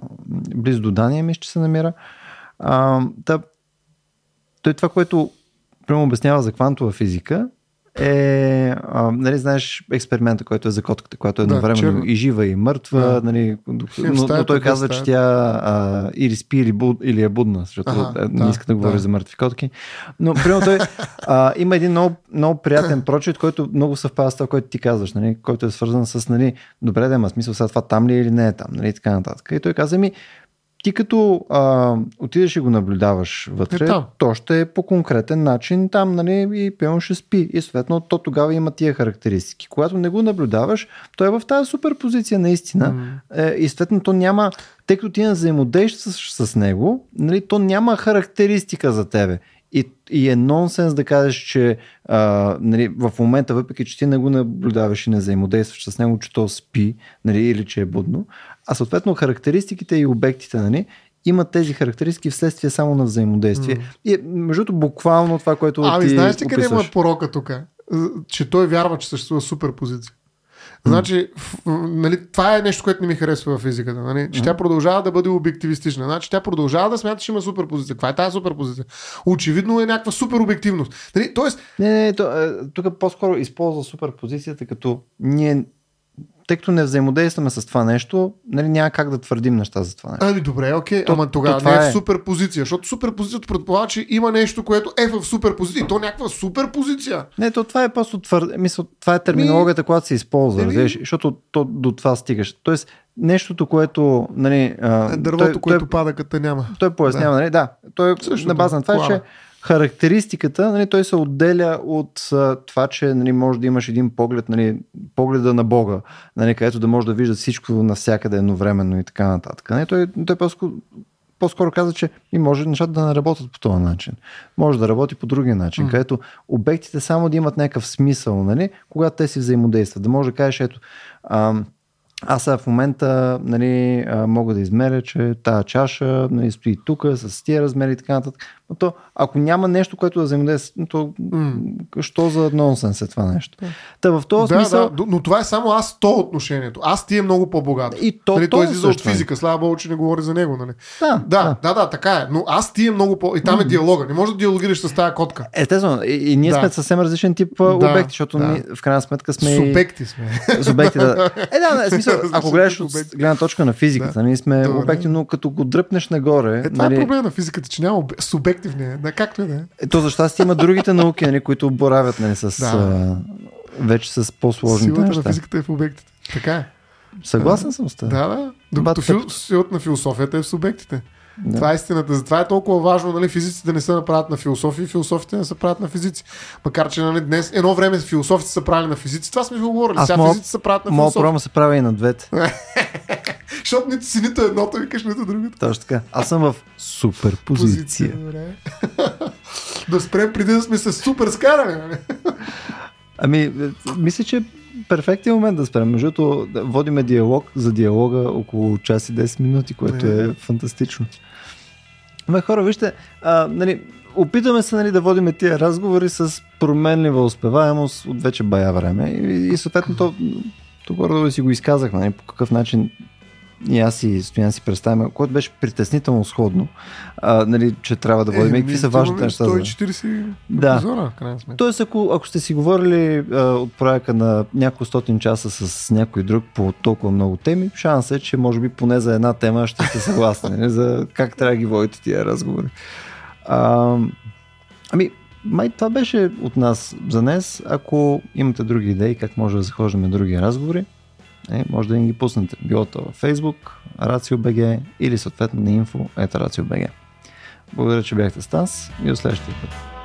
близо до Дания, мисля, че се намира. А, да, той това, което прямо обяснява за квантова физика, е, а, нали, знаеш експеримента, който е за котката, която е да, едновременно и жива и мъртва, да. нали, но, но той казва, че тя а, или спи или, буд, или е будна, защото ага, не да, иска да говори да. за мъртви котки. Но, примерно, той а, има един много, много приятен прочит, който много съвпада с това, което ти казваш, нали, който е свързан с, нали, добре да има смисъл сега това там ли е или не е там, нали, така нататък. И той каза ми, ти като а, отидеш и го наблюдаваш вътре, е, то ще е по конкретен начин там, нали, и пълно ще спи. И съответно, то тогава има тия характеристики. Когато не го наблюдаваш, то е в тази супер позиция наистина. Mm. Е, и съответно, то няма, тъй като ти не взаимодействаш с него, нали, то няма характеристика за тебе. И, и е нонсенс да кажеш, че а, нали, в момента, въпреки че ти не го наблюдаваш и не взаимодействаш с него, че то спи нали, или че е будно, а съответно характеристиките и обектите нали, имат тези характеристики вследствие само на взаимодействие. Mm. И между буквално това, което. Ами, ти знаеш ли къде има порока тук? Че той вярва, че съществува суперпозиция. Значи, нали, това е нещо, което не ми харесва в физиката. Нали? Че тя продължава да бъде обективистична. Значи, тя продължава да смята, че има суперпозиция. Каква е тази суперпозиция? Очевидно е някаква суперобективност. Нали? Тоест... Не, не, то, е, тук по-скоро използва суперпозицията, като ние тъй като не взаимодействаме с това нещо, нали, няма как да твърдим неща за това нещо. Ами добре, окей, то, ама тогава не е, е в суперпозиция, защото суперпозицията предполага, че има нещо, което е в суперпозиция. То някаква суперпозиция. Не, то това е просто твърд... Мисъл, това е терминологията, Ми... която се използва, Ми... разбираш, защото то, до това стигаш. Тоест, нещото, което. Нали, Дървото, той, което той, пада, като няма. Той пояснява, да. нали? Да, той Също на база на това, че характеристиката, нали, той се отделя от а, това, че нали, може да имаш един поглед, нали, погледа на Бога, нали, където да може да вижда всичко навсякъде едновременно и така нататък. Нали, той, той по-скоро, по-скоро каза, че и може нещата да не работят по този начин. Може да работи по другия начин, mm. където обектите само да имат някакъв смисъл, нали, когато те си взаимодействат. Да може да кажеш, ето, ам, аз в момента нали, мога да измеря, че тази чаша нали, стои тук с тия размери и така нататък. Но то, ако няма нещо, което да взаимодейства, то mm. що за нонсенс е това нещо? Та в този да, смисъл... Да, но това е само аз то отношението. Аз ти е много по-богат. И то, нали, той излиза от физика, слава богу, че не говори за него. Нали? Да, да, да, да, да, така е. Но аз ти е много по... И там mm. е диалога. Не може да диалогираш с тази котка. Естествено. И, и ние да. сме съвсем различен тип да, обекти, защото да. ние в крайна сметка сме... Субекти сме. Субекти, да. Е, да, в смисъл, ако гледаш от гледна точка на физиката, да. ние сме Добре. обекти, но като го дръпнеш нагоре... Е, това е нали... е проблема на физиката, че няма субекти в нея. Да, както и да е. Ето за щастие има другите науки, нали, които боравят нали, с, да. а, вече с по-сложните Силата неща. на физиката е в обектите. Така е. Съгласен съм с това. Да, да. Докато фил... силата на философията е в субектите. Да. Това е истината. Затова е толкова важно нали, физиците да не се направят на философи и философите не се правят на физици. Макар, че нали, днес едно време философите са правили на физици. Това сме говорили. Сега мога, физиците са правят на философи. Мога се прави и на двете. Защото нито си нито едното, викаш нито другото. Точно така. Аз съм в супер позиция. позиция да спрем преди да сме с супер скаране. Нали? Ами, мисля, че перфектен момент да спрем. Между да водиме диалог за диалога около час и 10 минути, което е фантастично. Ме хора, вижте, а, нали, опитваме се нали, да водиме тия разговори с променлива успеваемост от вече бая време и, и съответно то, то да си го изказахме, нали, по какъв начин и аз и Стоян си представяме, което беше притеснително сходно, а, нали, че трябва да водим. Е, какви са важните неща? 140 да. епизода, Тоест, ако, ако сте си говорили а, от проекта на няколко стотин часа с някой друг по толкова много теми, шанс е, че може би поне за една тема ще сте съгласни, нали, за как трябва да ги водите тия разговори. А, ами, май това беше от нас за днес. Ако имате други идеи, как може да захождаме други разговори, Е, може да ни ги пуснете. Било то във Facebook, RACIO.BG или съответно на info.RACIO.BG. Благодаря, че бяхте с нас и до следващия път.